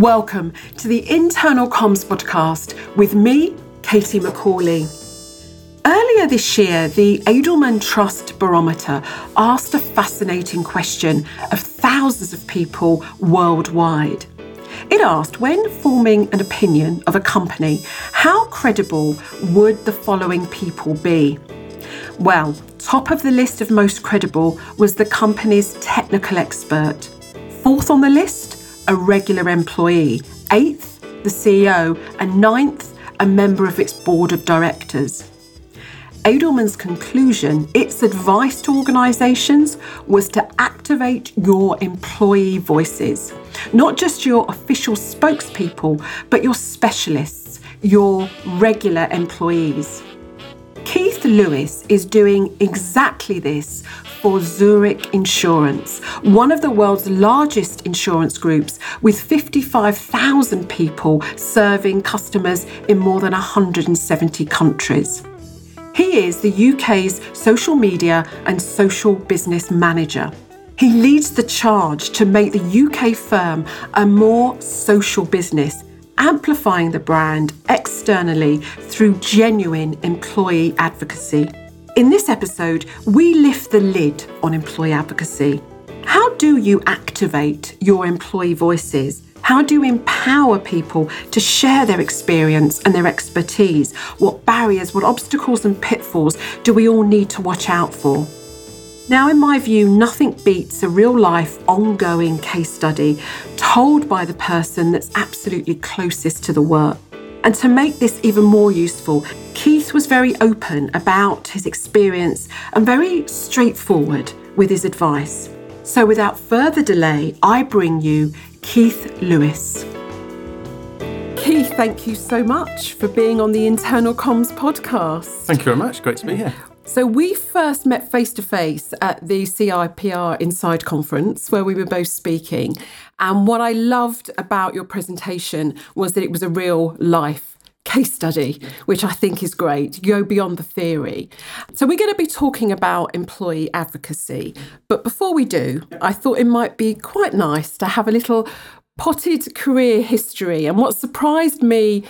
Welcome to the Internal Comms podcast with me, Katie Macaulay. Earlier this year, the Edelman Trust Barometer asked a fascinating question of thousands of people worldwide. It asked when forming an opinion of a company, how credible would the following people be? Well, top of the list of most credible was the company's technical expert. Fourth on the list, a regular employee. Eighth, the CEO. And ninth, a member of its board of directors. Edelman's conclusion, its advice to organisations was to activate your employee voices, not just your official spokespeople, but your specialists, your regular employees. Keith Lewis is doing exactly this for Zurich Insurance, one of the world's largest insurance groups with 55,000 people serving customers in more than 170 countries. He is the UK's social media and social business manager. He leads the charge to make the UK firm a more social business amplifying the brand externally through genuine employee advocacy. In this episode, we lift the lid on employee advocacy. How do you activate your employee voices? How do you empower people to share their experience and their expertise? What barriers, what obstacles and pitfalls do we all need to watch out for? Now, in my view, nothing beats a real life, ongoing case study told by the person that's absolutely closest to the work. And to make this even more useful, Keith was very open about his experience and very straightforward with his advice. So, without further delay, I bring you Keith Lewis. Keith, thank you so much for being on the Internal Comms podcast. Thank you very much. Great to be here. So we first met face to face at the CIPR Inside conference where we were both speaking. And what I loved about your presentation was that it was a real life case study, which I think is great. Go beyond the theory. So, we're going to be talking about employee advocacy. But before we do, I thought it might be quite nice to have a little potted career history. And what surprised me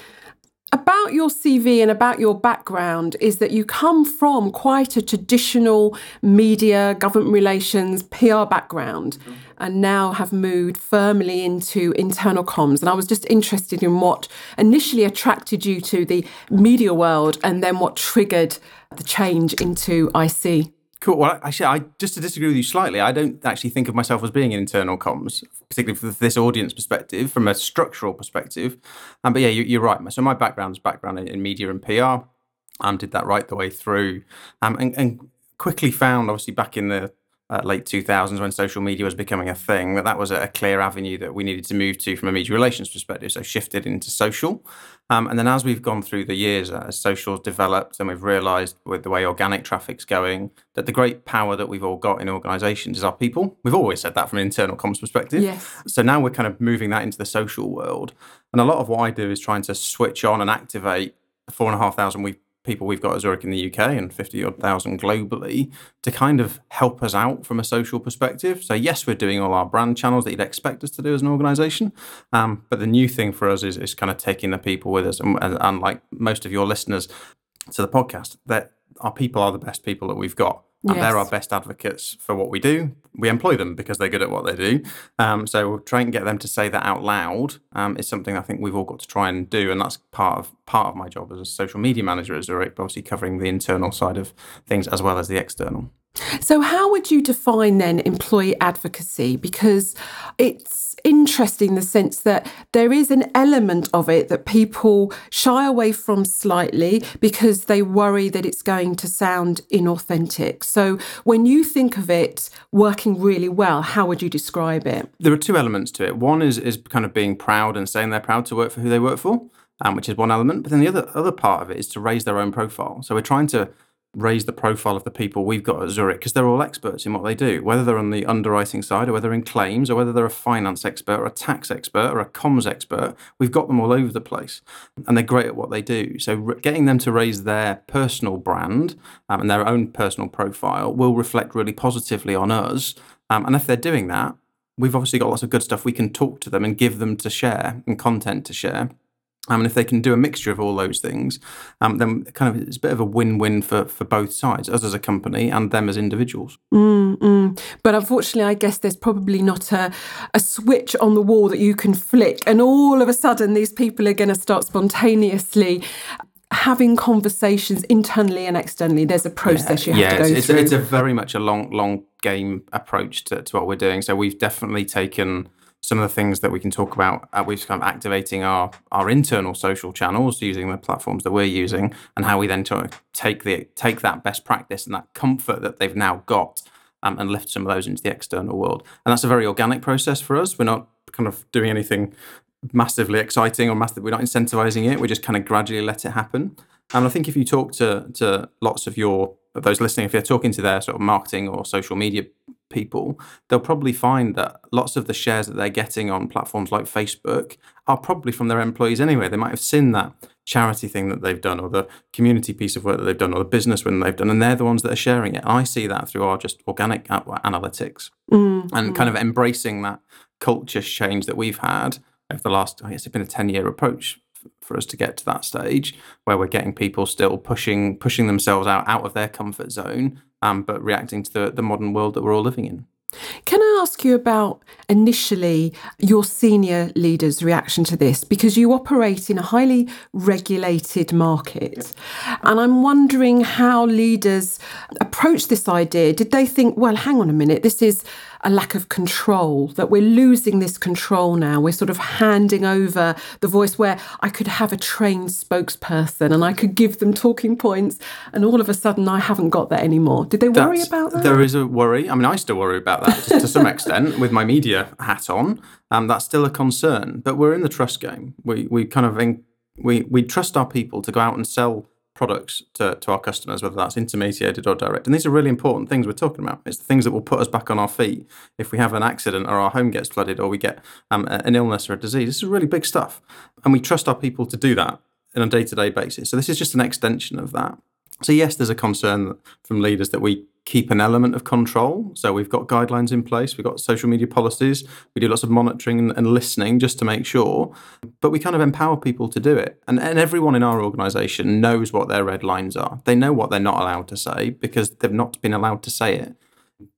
about your CV and about your background is that you come from quite a traditional media, government relations, PR background, mm-hmm. And now have moved firmly into internal comms. And I was just interested in what initially attracted you to the media world and then what triggered the change into IC. Cool. Well, actually, I just to disagree with you slightly, I don't actually think of myself as being in internal comms, particularly from this audience perspective, from a structural perspective. Um, but yeah, you, are right. So my background is background in, in media and PR. Um, did that right the way through, um, and, and quickly found, obviously, back in the uh, late 2000s when social media was becoming a thing that that was a clear avenue that we needed to move to from a media relations perspective so shifted into social. Um, and then as we've gone through the years uh, as social's developed and we've realized with the way organic traffic's going that the great power that we've all got in organizations is our people. We've always said that from an internal comms perspective. Yes. so now we're kind of moving that into the social world. And a lot of what i do is trying to switch on and activate the four and a half thousand we people we've got at Zurich in the UK and 50 odd thousand globally to kind of help us out from a social perspective. So, yes, we're doing all our brand channels that you'd expect us to do as an organization. Um, but the new thing for us is, is kind of taking the people with us. And, like most of your listeners to the podcast, that our people are the best people that we've got and yes. they're our best advocates for what we do. We employ them because they're good at what they do. Um, so we'll try and get them to say that out loud um, is something I think we've all got to try and do, and that's part of part of my job as a social media manager at Zurich, obviously covering the internal side of things as well as the external. So, how would you define then employee advocacy? Because it's interesting the sense that there is an element of it that people shy away from slightly because they worry that it's going to sound inauthentic. So, when you think of it working really well, how would you describe it? There are two elements to it. One is, is kind of being proud and saying they're proud to work for who they work for. Um, which is one element, but then the other other part of it is to raise their own profile. So we're trying to raise the profile of the people we've got at Zurich because they're all experts in what they do, whether they're on the underwriting side or whether they're in claims or whether they're a finance expert or a tax expert or a comms expert. We've got them all over the place and they're great at what they do. So, re- getting them to raise their personal brand um, and their own personal profile will reflect really positively on us. Um, and if they're doing that, we've obviously got lots of good stuff we can talk to them and give them to share and content to share. Um, and if they can do a mixture of all those things, um, then kind of it's a bit of a win-win for, for both sides, us as a company and them as individuals. Mm-mm. But unfortunately, I guess there's probably not a, a switch on the wall that you can flick, and all of a sudden, these people are going to start spontaneously having conversations internally and externally. There's a process yeah, you have yeah, to go it's, through. It's a very much a long, long game approach to, to what we're doing. So we've definitely taken some of the things that we can talk about. Uh, we've kind of activating our our internal social channels using the platforms that we're using, and how we then take the take that best practice and that comfort that they've now got, um, and lift some of those into the external world. And that's a very organic process for us. We're not kind of doing anything massively exciting or massive. We're not incentivizing it. We just kind of gradually let it happen. And I think if you talk to to lots of your those listening, if you're talking to their sort of marketing or social media people, they'll probably find that lots of the shares that they're getting on platforms like Facebook are probably from their employees anyway. They might have seen that charity thing that they've done or the community piece of work that they've done or the business win they've done, and they're the ones that are sharing it. I see that through our just organic analytics mm-hmm. and kind of embracing that culture change that we've had over the last, I guess it's been a 10 year approach for us to get to that stage where we're getting people still pushing pushing themselves out out of their comfort zone, um, but reacting to the, the modern world that we're all living in. Can I ask you about initially your senior leaders' reaction to this? Because you operate in a highly regulated market. And I'm wondering how leaders approach this idea. Did they think, well, hang on a minute, this is a lack of control, that we're losing this control now. We're sort of handing over the voice where I could have a trained spokesperson and I could give them talking points, and all of a sudden I haven't got that anymore. Did they worry That's, about that? There is a worry. I mean, I still worry about that to, some extent with my media hat on. Um, that's still a concern, but we're in the trust game. We we kind of in, we we trust our people to go out and sell products to, to our customers, whether that's intermediated or direct. And these are really important things we're talking about. It's the things that will put us back on our feet if we have an accident or our home gets flooded or we get um, an illness or a disease. This is really big stuff. And we trust our people to do that on a day to day basis. So this is just an extension of that. So, yes, there's a concern from leaders that we keep an element of control. So, we've got guidelines in place, we've got social media policies, we do lots of monitoring and, and listening just to make sure. But we kind of empower people to do it. And, and everyone in our organization knows what their red lines are. They know what they're not allowed to say because they've not been allowed to say it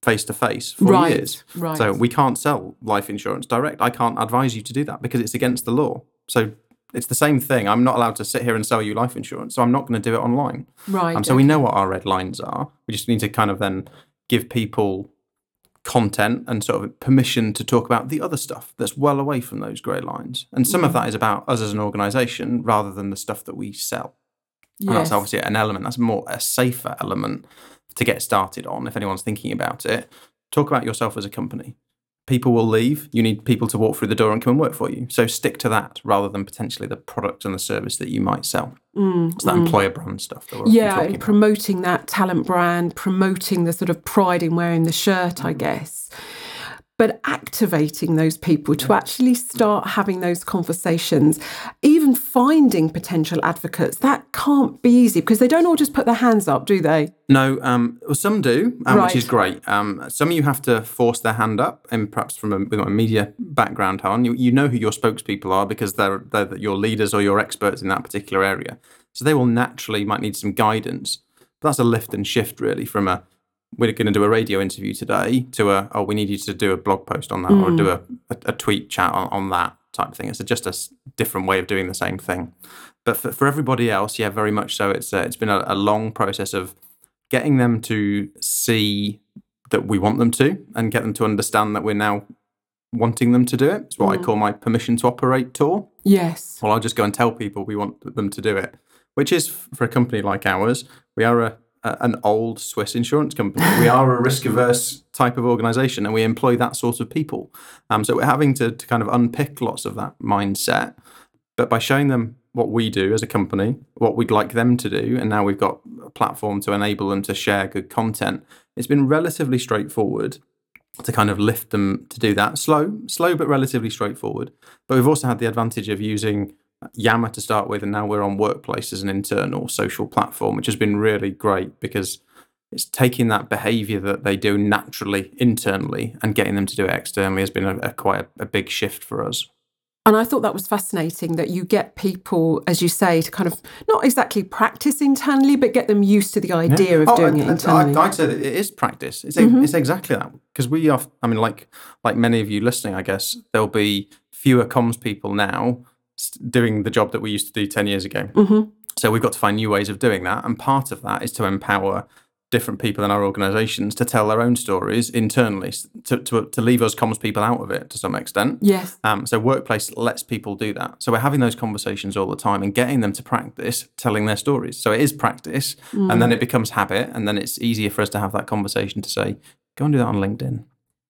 face to face for right, years. Right. So, we can't sell life insurance direct. I can't advise you to do that because it's against the law. So, it's the same thing. I'm not allowed to sit here and sell you life insurance, so I'm not going to do it online. Right. Um, so okay. we know what our red lines are. We just need to kind of then give people content and sort of permission to talk about the other stuff that's well away from those grey lines. And some mm. of that is about us as an organisation rather than the stuff that we sell. Yes. And that's obviously an element. That's more a safer element to get started on if anyone's thinking about it. Talk about yourself as a company people will leave. You need people to walk through the door and come and work for you. So stick to that rather than potentially the product and the service that you might sell. Mm, it's that mm. employer brand stuff. That yeah, and promoting that talent brand, promoting the sort of pride in wearing the shirt, I guess but activating those people to actually start having those conversations, even finding potential advocates, that can't be easy because they don't all just put their hands up, do they? No, um, well, some do, um, right. which is great. Um, some of you have to force their hand up, and perhaps from a, with a media background, Han, you, you know who your spokespeople are because they're, they're your leaders or your experts in that particular area. So they will naturally might need some guidance. But that's a lift and shift really from a we're going to do a radio interview today to a oh we need you to do a blog post on that mm. or do mm. a, a, a, tweet chat on, on that type of thing it's a, just a different way of doing the same thing but for, for everybody else yeah very much so it's uh, it's been a, a long process of getting them to see that we want them to and get them to understand that we're now wanting them to do it it's what mm. i call my permission to operate tour yes well i'll just go and tell people we want them to do it which is for a company like ours we are a an old Swiss insurance company. We are a risk averse type of organization and we employ that sort of people. Um, so we're having to, to kind of unpick lots of that mindset. But by showing them what we do as a company, what we'd like them to do, and now we've got a platform to enable them to share good content, it's been relatively straightforward to kind of lift them to do that. Slow, slow, but relatively straightforward. But we've also had the advantage of using Yammer to start with, and now we're on Workplace as an internal social platform, which has been really great because it's taking that behavior that they do naturally internally and getting them to do it externally has been a, a quite a, a big shift for us. And I thought that was fascinating that you get people, as you say, to kind of not exactly practice internally, but get them used to the idea yeah. of oh, doing I, it internally. I, would say that it is practice. It's, mm-hmm. it's exactly that. Because we are, I mean, like like many of you listening, I guess, there'll be fewer comms people now doing the job that we used to do 10 years ago. Mm-hmm. So we've got to find new ways of doing that. And part of that is to empower different people in our organizations to tell their own stories internally to, to, to leave us comms people out of it to some extent yes um, so workplace lets people do that so we're having those conversations all the time and getting them to practice telling their stories so it is practice mm. and then mm. it becomes habit and then it's easier for us to have that conversation to say go and do that on linkedin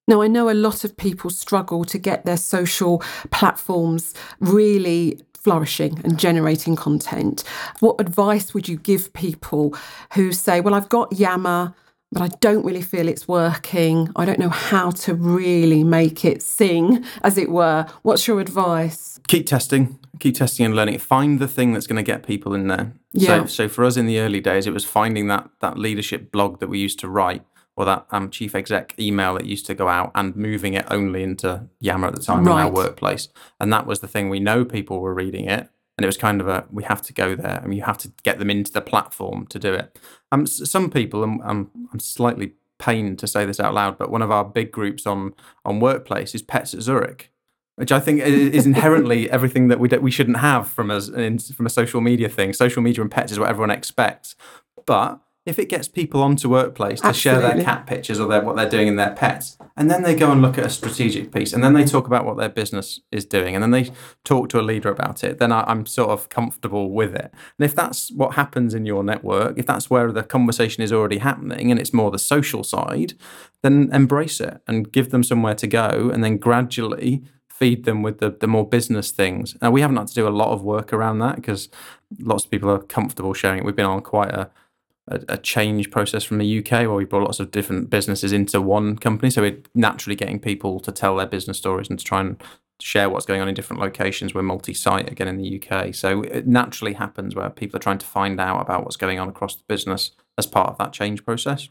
now, I know a lot of people struggle to get their social platforms really flourishing and generating content. What advice would you give people who say, Well, I've got Yammer, but I don't really feel it's working. I don't know how to really make it sing, as it were. What's your advice? Keep testing, keep testing and learning. Find the thing that's going to get people in there. Yeah. So, so for us in the early days, it was finding that that leadership blog that we used to write or that um, chief exec email that used to go out and moving it only into Yammer at the time right. in our workplace. And that was the thing. We know people were reading it. And it was kind of a, we have to go there and you have to get them into the platform to do it. Um, some people, and I'm, I'm slightly pained to say this out loud, but one of our big groups on, on workplace is Pets at Zurich which I think is inherently everything that we we shouldn't have from us from a social media thing. Social media and pets is what everyone expects, but if it gets people onto workplace to Absolutely. share their cat pictures or their, what they're doing in their pets and then they go and look at a strategic piece and then they talk about what their business is doing and then they talk to a leader about it then I, i'm sort of comfortable with it. And if that's what happens in your network if that's where the conversation is already happening and it's more the social side then embrace it and give them somewhere to go and then gradually feed them with the, the more business things. Now we haven't had to do a lot of work around that because lots of people are comfortable sharing it. We've been on quite a a, a, change process from the UK where we brought lots of different businesses into one company. So we're naturally getting people to tell their business stories and to try and share what's going on in different locations. We're multi site again in the UK. So it naturally happens where people are trying to find out about what's going on across the business as part of that change process.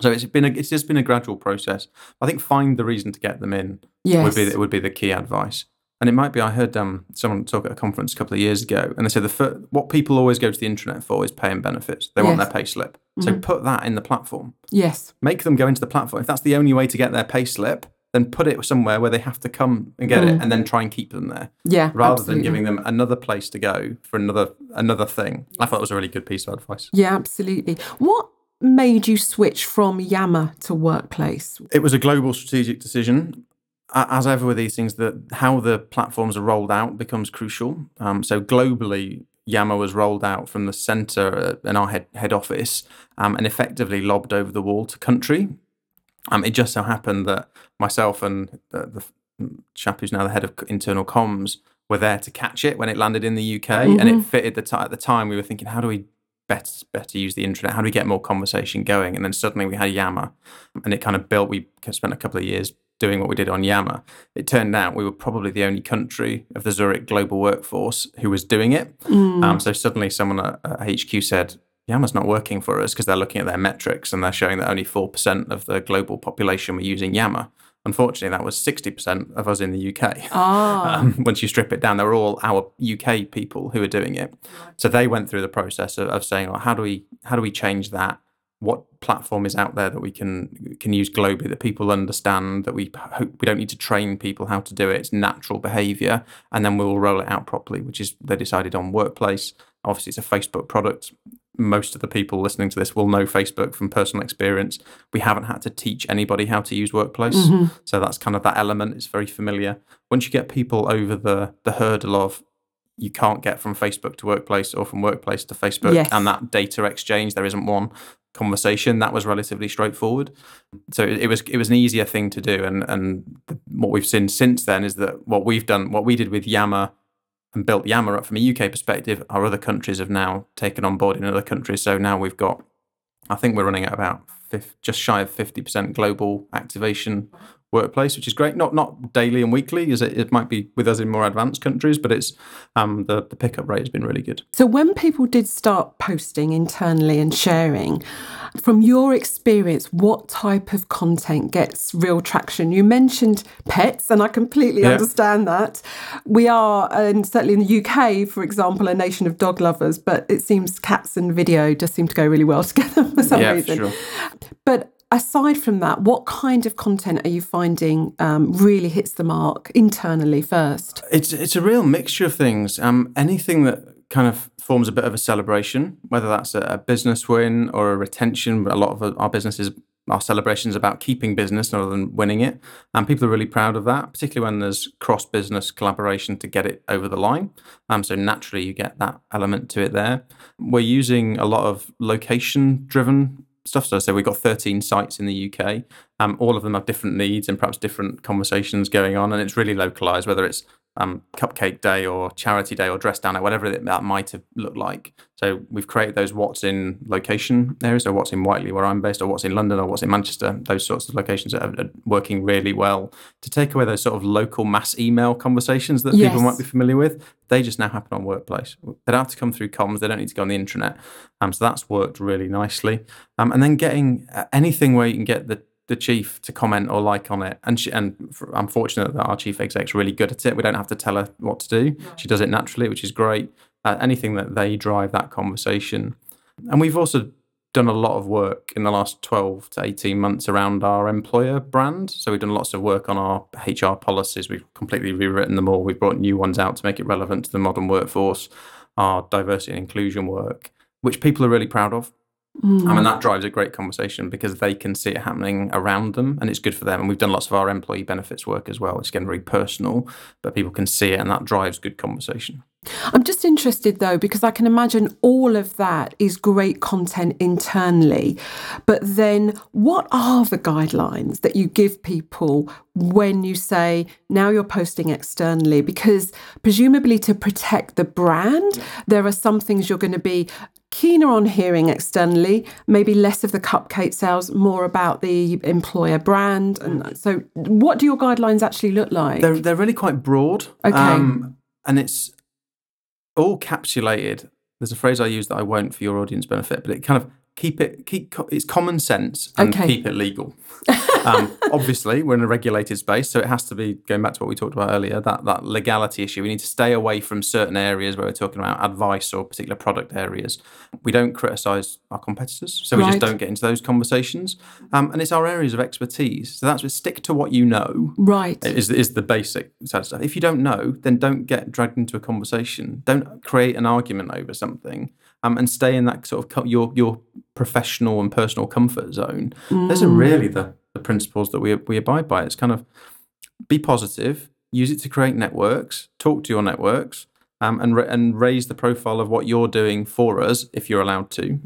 So it's been a, it's just been a gradual process. I think find the reason to get them in yes. would be would be the key advice. And it might be, I heard um, someone talk at a conference a couple of years ago, and they said the fir- what people always go to the internet for is pay and benefits. They yes. want their pay slip. Mm-hmm. So put that in the platform. Yes. Make them go into the platform. If that's the only way to get their pay slip, then put it somewhere where they have to come and get mm. it and then try and keep them there. Yeah. Rather absolutely. than giving them another place to go for another another thing. I thought it was a really good piece of advice. Yeah, absolutely. What made you switch from Yammer to Workplace? It was a global strategic decision as ever with these things, that how the platforms are rolled out becomes crucial. Um, so globally, Yammer was rolled out from the center in our head, head office um, and effectively lobbed over the wall to country. Um, it just so happened that myself and the, the, chap who's now the head of internal comms were there to catch it when it landed in the UK, mm-hmm. and it mm-hmm. fitted the t- at the time. We were thinking, how do we better better use the internet? How do we get more conversation going? And then suddenly we had Yammer, and it kind of built. We spent a couple of years doing what we did on Yammer, it turned out we were probably the only country of the Zurich global workforce who was doing it. Mm. Um, so suddenly someone at, at HQ said, Yammer's not working for us because they're looking at their metrics and they're showing that only 4% of the global population were using Yammer. Unfortunately, that was 60% of us in the UK. Oh. Ah. Um, once you strip it down, they were all our UK people who were doing it. So they went through the process of, of saying, well, how do we how do we change that? What platform is out there that we can can use globally that people understand that we hope we don't need to train people how to do it. It's natural behavior and then we'll roll it out properly which is they decided on workplace. Obviously it's a facebook product. Most of the people listening to this will know facebook from personal experience. We haven't had to teach anybody how to use workplace. Mm-hmm. so that's kind of that element. It's very familiar. Once you get people over the the hurdle of you can't get from Facebook to workplace or from workplace to Facebook yes. and that data exchange there isn't one conversation that was relatively straightforward. So it, was it was an easier thing to do. And and what we've seen since then is that what we've done what we did with Yammer and built Yammer up from a UK perspective our other countries have now taken on board in other countries. So now we've got I think we're running at about 50, just shy of 50% global activation workplace, which is great. Not not daily and weekly as it, it might be with us in more advanced countries, but it's um, the the pickup rate has been really good. So when people did start posting internally and sharing, from your experience, what type of content gets real traction? You mentioned pets, and I completely yeah. understand that. We are, and certainly in the UK, for example, a nation of dog lovers, but it seems cats and video just seem to go really well together for some yeah, reason. Sure. But aside from that, what kind of content are you finding um, really hits the mark internally first? It's it's a real mixture of things. Um, anything that kind of forms a bit of a celebration, whether that's a, a business win or a retention. A lot of our businesses our celebrations about keeping business rather than winning it. And people are really proud of that, particularly when there's cross business collaboration to get it over the line. Um, so naturally, you get that element to it there. We're using a lot of location driven stuff. So, so we've got 13 sites in the UK. Um, all of them have different needs and perhaps different conversations going on, and it's really localized, whether it's um, cupcake day or charity day or dress down or whatever that might have looked like. So we've created those what's in location areas, or what's in Whiteley where I'm based, or what's in London, or what's in Manchester. Those sorts of locations are, are working really well to take away those sort of local mass email conversations that yes. people might be familiar with. They just now happen on workplace. They don't have to come through comms. They don't need to go on the intranet. Um, so that's worked really nicely. Um, and then getting uh, anything where you can get the the chief to comment or like on it. And she, and I'm fortunate that our chief exec's really good at it. We don't have to tell her what to do. She does it naturally, which is great. Uh, anything that they drive that conversation. And we've also done a lot of work in the last 12 to 18 months around our employer brand. So we've done lots of work on our HR policies. We've completely rewritten them all. We've brought new ones out to make it relevant to the modern workforce, our diversity and inclusion work, which people are really proud of. Mm. I mean, that drives a great conversation because they can see it happening around them and it's good for them. And we've done lots of our employee benefits work as well. It's getting very personal, but people can see it and that drives good conversation. I'm just interested though, because I can imagine all of that is great content internally. But then, what are the guidelines that you give people when you say now you're posting externally? Because presumably, to protect the brand, there are some things you're going to be keener on hearing externally, maybe less of the cupcake sales, more about the employer brand. And so, what do your guidelines actually look like? They're, they're really quite broad. Okay. Um, and it's all capsulated. There's a phrase I use that I won't for your audience benefit, but it kind of keep it keep it's common sense and okay. keep it legal. um, obviously, we're in a regulated space, so it has to be going back to what we talked about earlier. That that legality issue. We need to stay away from certain areas where we're talking about advice or particular product areas. We don't criticise our competitors, so we right. just don't get into those conversations. Um, and it's our areas of expertise, so that's stick to what you know. Right is is the basic sort of stuff. If you don't know, then don't get dragged into a conversation. Don't create an argument over something um, and stay in that sort of your your professional and personal comfort zone. Mm. Those are really the, the principles that we we abide by. It's kind of be positive, use it to create networks, talk to your networks, um, and and raise the profile of what you're doing for us if you're allowed to.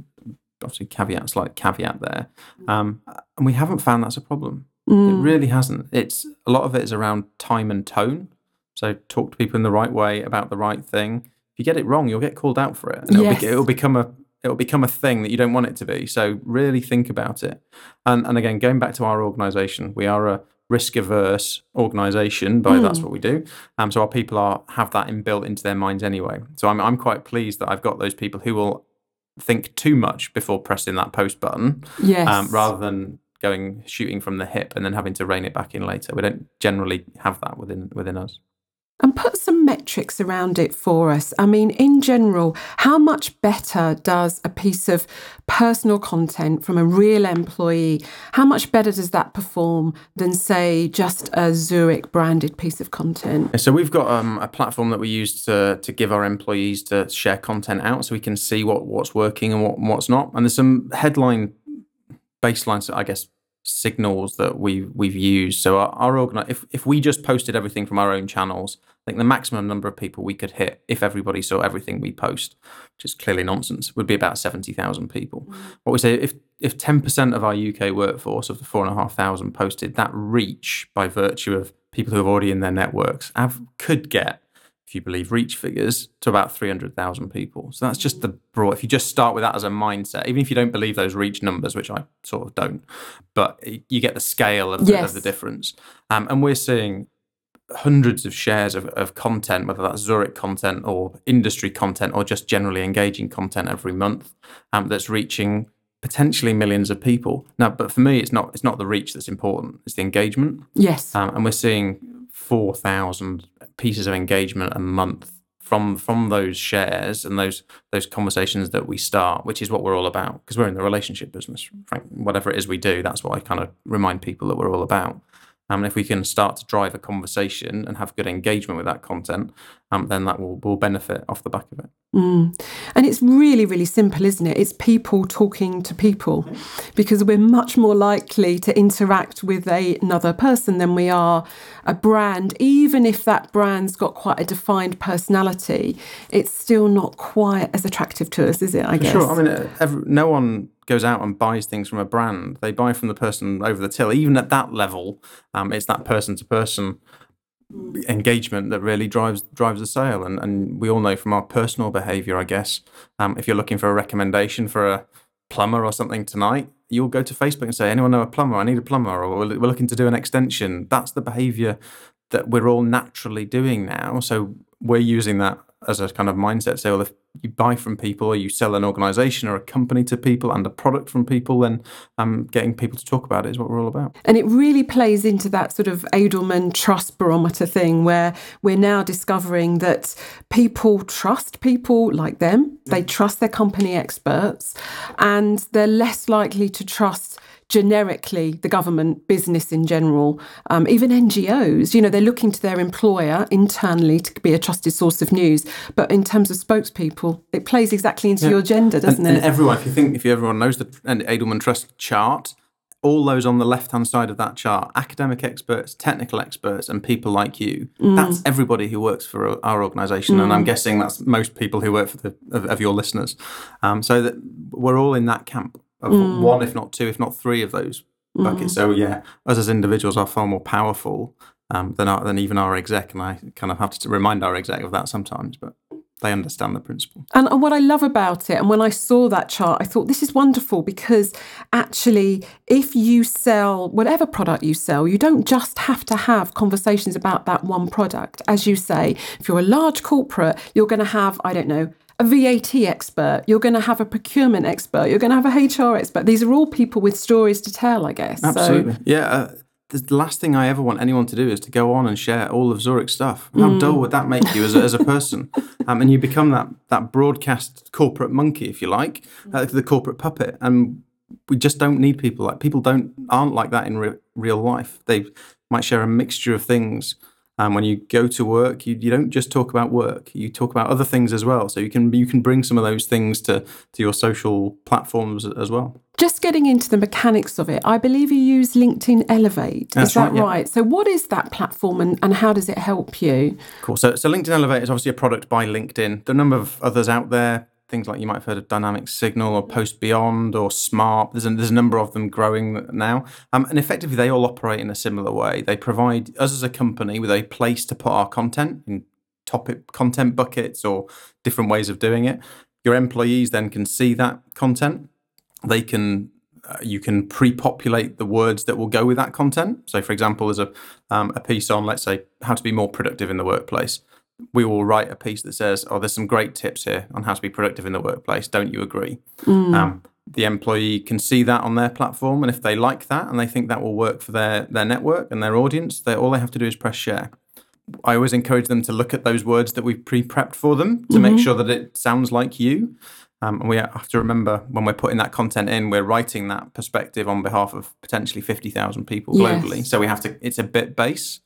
Obviously, caveats like caveat there, um, and we haven't found that's a problem. Mm. It really hasn't. It's a lot of it is around time and tone. So talk to people in the right way about the right thing if you get it wrong, you'll get called out for it, and it'll, be, it'll become a it'll become a thing that you don't want it to be. So really think about it. And and again, going back to our organisation, we are a risk averse organisation, but mm. that's what we do. Um, so our people are have that inbuilt into their minds anyway. So I'm I'm quite pleased that I've got those people who will think too much before pressing that post button, yes. um, rather than going shooting from the hip and then having to rein it back in later. We don't generally have that within within us and put some metrics around it for us. I mean, in general, how much better does a piece of personal content from a real employee, how much better does that perform than, say, just a Zurich branded piece of content? So we've got um, a platform that we use to, to give our employees to share content out so we can see what, what's working and what, what's not. And there's some headline baselines, I guess, signals that we've we've used. So our, our organ- if if we just posted everything from our own channels, I think the maximum number of people we could hit if everybody saw everything we post, which is clearly nonsense, would be about seventy thousand people. Mm. What we say if if ten percent of our UK workforce of the four and a half thousand posted, that reach by virtue of people who are already in their networks have, could get if you believe reach figures, to about 300,000 people. So that's just the broad, if you just start with that as a mindset, even if you don't believe those reach numbers, which I sort of don't, but you get the scale of, yes. the, of the difference. Um, and we're seeing hundreds of shares of, of content, whether that's Zurich content or industry content or just generally engaging content every month um, that's reaching potentially millions of people. Now, but for me, it's not it's not the reach that's important; it's the engagement. Yes, um, and we're seeing four thousand pieces of engagement a month from from those shares and those those conversations that we start, which is what we're all about because we're in the relationship business. Frank, whatever it is we do, that's what I kind of remind people that we're all about. Um, and if we can start to drive a conversation and have good engagement with that content, um, then that will, will benefit off the back of it. Mm. And it's really, really simple, isn't it? It's people talking to people because we're much more likely to interact with a, another person than we are a brand. Even if that brand's got quite a defined personality, it's still not quite as attractive to us, is it? I For guess. Sure. I mean, every, no one goes out and buys things from a brand. They buy from the person over the till. Even at that level, um, it's that person to person engagement that really drives drives the sale. And and we all know from our personal behaviour, I guess, um, if you're looking for a recommendation for a plumber or something tonight, you'll go to Facebook and say, "Anyone know a plumber? I need a plumber," or "We're looking to do an extension." That's the behaviour that we're all naturally doing now. So we're using that as a kind of mindset. Say, well, if you buy from people or you sell an organization or a company to people and a product from people, then um, getting people to talk about it is what we're all about. And it really plays into that sort of Edelman trust barometer thing where we're now discovering that people trust people like them, they trust their company experts, and they're less likely to trust generically the government, business in general, um, even NGOs. You know, they're looking to their employer internally to be a trusted source of news. But in terms of spokespeople, it plays exactly into yeah. your gender, doesn't and, it? And everyone, if you think, if everyone knows the Edelman Trust chart, all those on the left hand side of that chart academic experts, technical experts, and people like you mm. that's everybody who works for our organization. Mm. And I'm mm. guessing that's most people who work for the, of, of your listeners. Um, so that we're all in that camp of mm. one, if not two, if not three of those buckets. Mm. So yeah, us as individuals are far more powerful um, than our, than even our exec, and I kind of have to remind our exec of that sometimes. But they understand the principle. And, and what I love about it, and when I saw that chart, I thought this is wonderful because actually, if you sell whatever product you sell, you don't just have to have conversations about that one product. As you say, if you're a large corporate, you're going to have, I don't know, a VAT expert, you're going to have a procurement expert, you're going to have a HR expert. These are all people with stories to tell, I guess. Absolutely. So, yeah. Uh, the last thing I ever want anyone to do is to go on and share all of Zurich stuff. How mm. dull would that make you as a, as a person? Um, and you become that that broadcast corporate monkey, if you like, uh, the corporate puppet. And we just don't need people like people don't aren't like that in re- real life. They might share a mixture of things and when you go to work, you, you don't just talk about work. You talk about other things as well. So you can you can bring some of those things to to your social platforms as well. Just getting into the mechanics of it, I believe you use LinkedIn Elevate. That's is that right, yeah. right? So what is that platform and, and how does it help you? Cool. So, so LinkedIn Elevate is obviously a product by LinkedIn. There are a number of others out there things like you might have heard of Dynamic Signal or Post Beyond or Smarp. There's a, there's a number of them growing now. Um, and effectively, they all operate in a similar way. They provide us as a company with a place to put our content in topic content buckets or different ways of doing it. Your employees then can see that content. They can uh, you can pre-populate the words that will go with that content. So, for example, there's a um, a piece on, let's say, how to be more productive in the workplace we will write a piece that says, "Oh, there's some great tips here on how to be productive in the workplace. Don't you agree?" Mm. Um, the employee can see that on their platform, and if they like that and they think that will work for their their network and their audience, they all they have to do is press share. I always encourage them to look at those words that we've pre-prepped for them to mm-hmm. make sure that it sounds like you. Um, and we have to remember when we're putting that content in, we're writing that perspective on behalf of potentially fifty thousand people globally. Yes. So we have to. It's a bit base.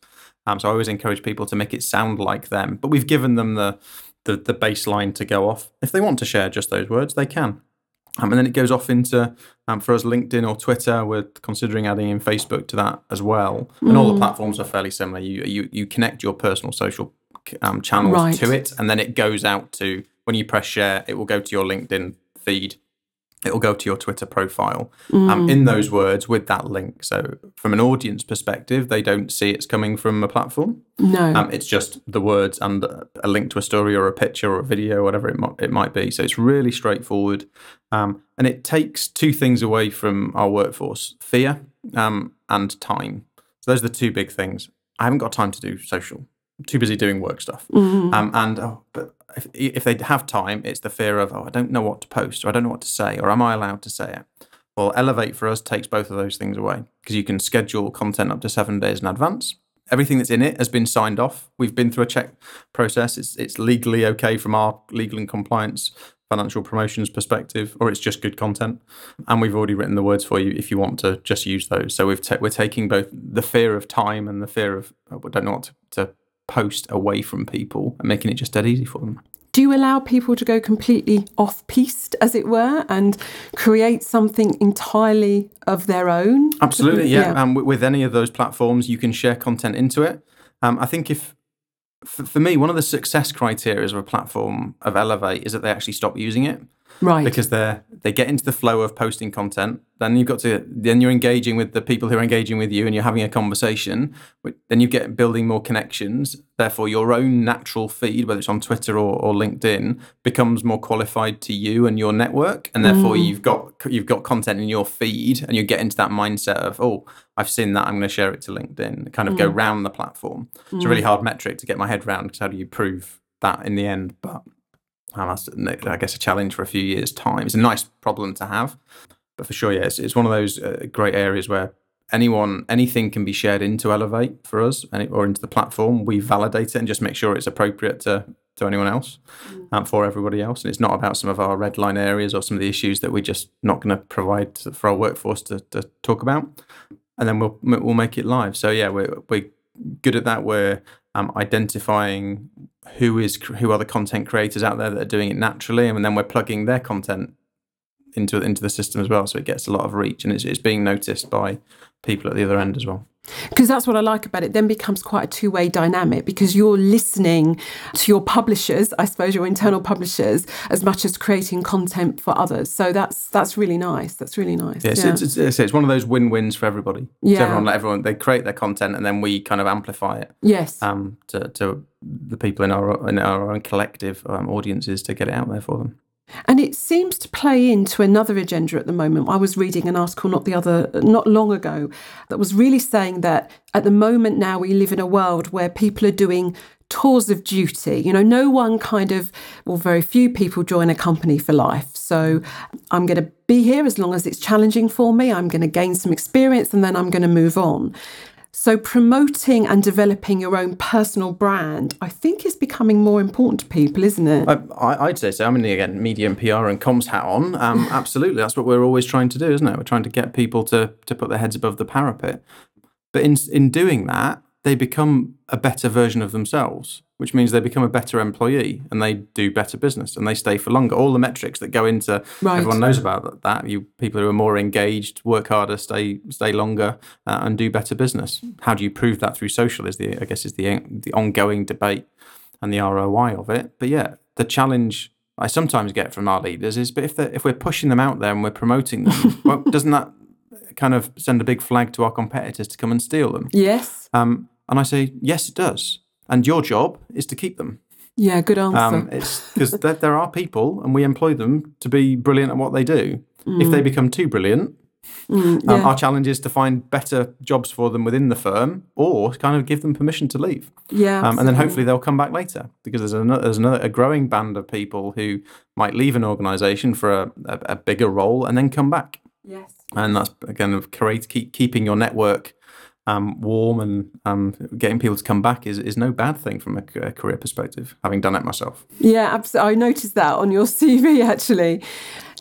Um, so I always encourage people to make it sound like them. But we've given them the, the, the baseline to go off. If they want to share just those words, they can. Um, and then it goes off into, um, for us, LinkedIn or Twitter. We're considering adding in Facebook to that as well. And all the mm. platforms are fairly similar. You you, you connect your personal social um, channels right. to it, and then it goes out to when you press share, it will go to your LinkedIn feed it'll go to your Twitter profile um, in those words with that link. So, from an audience perspective, they don't see it's coming from a platform. No. Um, it's just the words and a link to a story or a picture or a video, whatever it might, it might be. So, it's really straightforward. Um, and it takes two things away from our workforce fear um, and time. So, those are the two big things. I haven't got time to do social. I'm too busy doing work stuff. Um, and oh, but if, if they have time, it's the fear of, oh, I don't know what to post, or I don't know what to say, or am I allowed to say it? Well, Elevate for us takes both of those things away because you can schedule content up to seven days in advance. Everything that's in it has been signed off. We've been through a check process. It's, it's legally okay from our legal and compliance financial promotions perspective, or it's just good content. And we've already written the words for you if you want to just use those. So we've ta- we're taking both the fear of time and the fear of oh, I don't know what to, to post away from people and making it just dead easy for them. Do you allow people to go completely off piste, as it were, and create something entirely of their own? Absolutely, yeah. And um, with any of those platforms, you can share content into it. Um, I think if for, for me, one of the success criteria of a platform of Elevate is that they actually stop using it. Right. Because they're they get into the flow of posting content. Then you've got to then you're engaging with the people who are engaging with you and you're having a conversation. Then you get building more connections. Therefore, your own natural feed, whether it's on Twitter or, or LinkedIn, becomes more qualified to you and your network. And therefore mm. you've got you've got content in your feed and you get into that mindset of, oh, I've seen that, I'm going to share it to LinkedIn, kind of go mm. round the platform. It's a mm. really hard metric to get my head around because how do you prove that in the end? But that's, I guess, a challenge for a few years' time. It's a nice problem to have, but for sure, yeah, it's, it's one of those uh, great areas where anyone, anything can be shared into Elevate for us or into the platform. We validate it and just make sure it's appropriate to to anyone else and for everybody else. And it's not about some of our red line areas or some of the issues that we're just not going to provide for our workforce to, to talk about. And then we'll we'll make it live. So yeah, we're we're good at that. We're um, identifying who is who are the content creators out there that are doing it naturally, and then we're plugging their content into into the system as well, so it gets a lot of reach and it's, it's being noticed by people at the other end as well. Because that's what I like about it. Then becomes quite a two way dynamic because you're listening to your publishers, I suppose your internal publishers, as much as creating content for others. So that's that's really nice. That's really nice. Yeah, yeah. It's, it's, it's, it's one of those win wins for everybody. Yeah. Everyone, everyone, they create their content and then we kind of amplify it. yes. Um, to, to the people in our in our own collective um, audiences to get it out there for them. And it seems to play into another agenda at the moment. I was reading an article not the other not long ago that was really saying that at the moment now we live in a world where people are doing tours of duty. You know, no one kind of well very few people join a company for life. So I'm going to be here as long as it's challenging for me. I'm going to gain some experience and then I'm going to move on. So, promoting and developing your own personal brand, I think, is becoming more important to people, isn't it? I, I'd say so. I mean, again, media and PR and comms hat on. Um, absolutely, that's what we're always trying to do, isn't it? We're trying to get people to to put their heads above the parapet. But in in doing that, they become a better version of themselves, which means they become a better employee and they do better business and they stay for longer. All the metrics that go into Right. everyone knows about that. You people who are more engaged, work harder, stay stay longer, uh, and do better business. How do you prove that through social? Is the I guess is the the ongoing debate and the ROI of it. But yeah, the challenge I sometimes get from our leaders is, but if if we're pushing them out there and we're promoting them, well, doesn't that kind of send a big flag to our competitors to come and steal them? yes. Um, and I say, yes, it does. And your job is to keep them. Yeah, good answer. Um, it's because there, there are people, and we employ them to be brilliant at what they do. If they become too brilliant, um, yeah. our challenge is to find better jobs for them within the firm, or kind of give them permission to leave. yeah. Um, and then hopefully they'll come back later because there's another, there's another a growing band of people who might leave an organisation for a, a, a bigger role and then come back. Yes. And that's again of create keep keeping your network um, warm and um, getting people to come back is, is no bad thing from a career perspective. Having done it myself. Yeah, absolutely. I noticed that on your CV actually.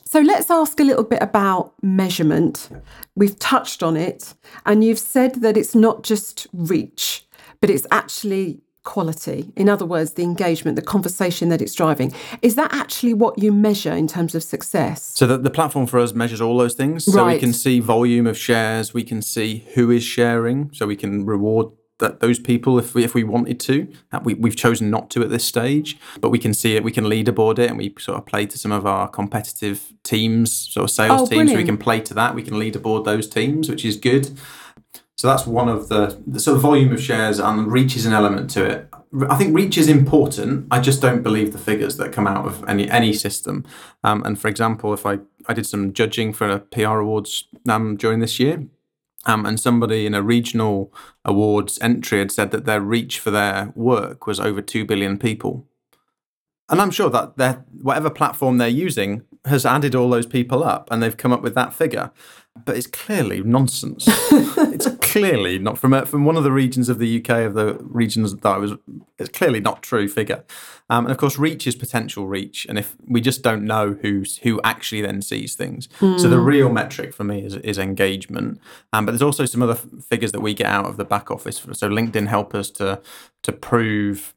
So let's ask a little bit about measurement. We've touched on it, and you've said that it's not just reach, but it's actually quality. In other words, the engagement, the conversation that it's driving. Is that actually what you measure in terms of success? So the, the platform for us measures all those things. So we can see volume of shares, we can see who is sharing, so we can reward that those people if we if we wanted to. We, we've chosen not to at this stage, but we can see it. We can leaderboard it, and we sort of play to some of our competitive teams, sort of sales Oh, teams. We can play to that. We can leaderboard those teams, which is good. So that's one of the, the sort of volume of shares and reach is an element to it. I think reach is important. I just don't believe the figures that come out of any any system. Um, and for example, if I, I did some judging for a PR awards um, during this year, um, and somebody in a regional awards entry had said that their reach for their work was over two billion people. And I'm sure that their whatever platform they're using has added all those people up, and they've come up with that figure. But it's clearly nonsense. it's clearly not from a, from one of the regions of the UK of the regions that I was. It's clearly not true figure. Um, and of course, reach is potential reach, and if we just don't know who's who actually then sees things. So the real metric for me is is engagement. Um, but there's also some other figures that we get out of the back office. So LinkedIn help us to to prove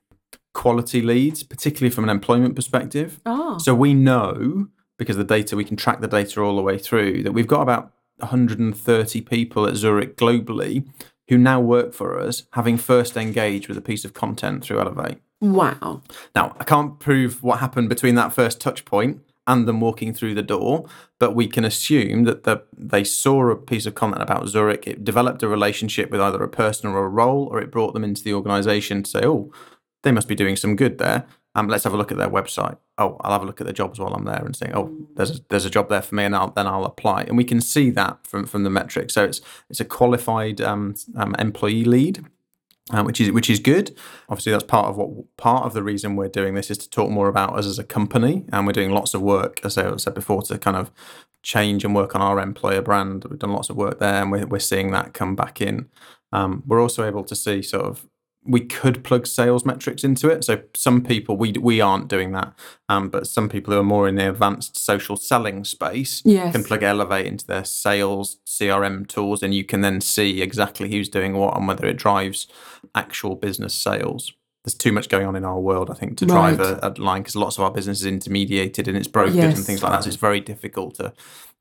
quality leads, particularly from an employment perspective. Ah. So we know because the data we can track the data all the way through that we've got about 130 people at Zurich globally who now work for us, having first engaged with a piece of content through Elevate. Wow. Now, I can't prove what happened between that first touch point and them walking through the door, but we can assume that the, they saw a piece of content about Zurich, it developed a relationship with either a person or a role, or it brought them into the organization to say, oh, they must be doing some good there. Um, let's have a look at their website. Oh, I'll have a look at the jobs while I'm there and say, oh, there's a, there's a job there for me, and I'll, then I'll apply. And we can see that from from the metrics. So it's it's a qualified um, um, employee lead uh, which is which is good. Obviously, that's part of what part of the reason we're doing this is to talk more about us as a company, and we're doing lots of work, as I said before, to kind of change and work on our employer brand. We've done lots of work there, and we're we're seeing that come back in. Um, we're also able to see sort of we could plug sales metrics into it. So some people we we aren't doing that, um, but some people who are more in the advanced social selling space Yes. can plug Elevate into their sales CRM tools, and you can then see exactly who's doing what and whether it drives actual business sales. There's too much going on in our world, I think, to drive Right. a, a line because lots of our business is intermediated and it's brokered Yes. and things like that. So it's very difficult to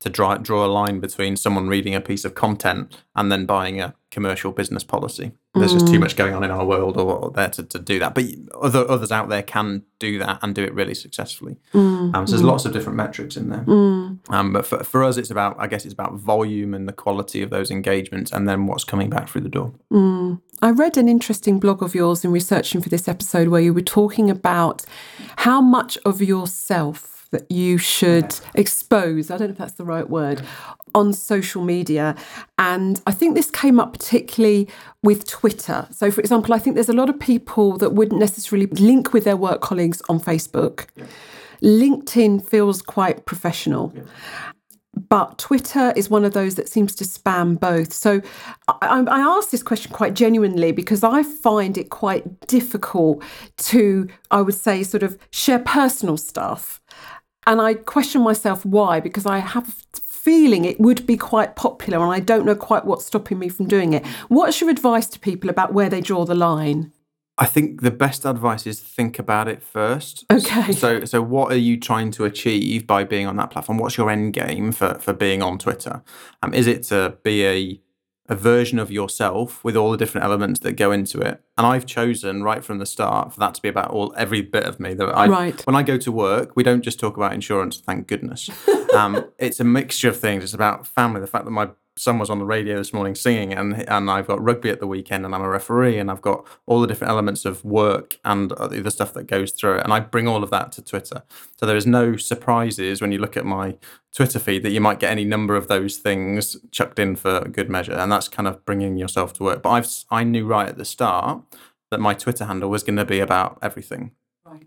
to draw draw a line between someone reading a piece of content and then buying a commercial business policy. There's just too Mm. much going on in our world or, or there to, to do that. But other others out there can do that and do it really successfully. Mm. Um, so there's lots of different metrics in there. Um, but for, for us, it's about I guess it's about volume and the quality of those engagements, and then what's coming back through the door. I read an interesting blog of yours in researching for this episode where you were talking about how much of yourself that you should expose, I don't know if that's the right word, on social media. And I think this came up particularly with Twitter. So, for example, I think there's a lot of people that wouldn't necessarily link with their work colleagues on Facebook. LinkedIn feels quite professional but Twitter is one of those that seems to spam both. So I, I this question quite genuinely because I find it quite difficult to, I would say, sort of share personal stuff. And I question myself why, because I have a feeling it would be quite popular and I don't know quite what's stopping me from doing it. What's your advice to people about where they draw the line? I think the best advice is think about it first. Okay. So, so what are you trying to achieve by being on that platform? What's your end game for for being on Twitter? Um, is it to be a a version of yourself with all the different elements that go into it? And I've chosen right from the start for that to be about all every bit of me. That I, Right. When I go to work, we don't just talk about insurance. Thank goodness. um, it's a mixture of things. It's about family. The fact that my was on the radio this morning singing, and and I've got rugby at the weekend, and I'm a referee, and I've got all the different elements of work and the stuff that goes through it, and I bring all of that to Twitter. So there is no surprises when you look at my Twitter feed that you might get any number of those things chucked in for good measure, and that's kind of bringing yourself to work. But I've I knew right at the start that my Twitter handle was going to be about everything.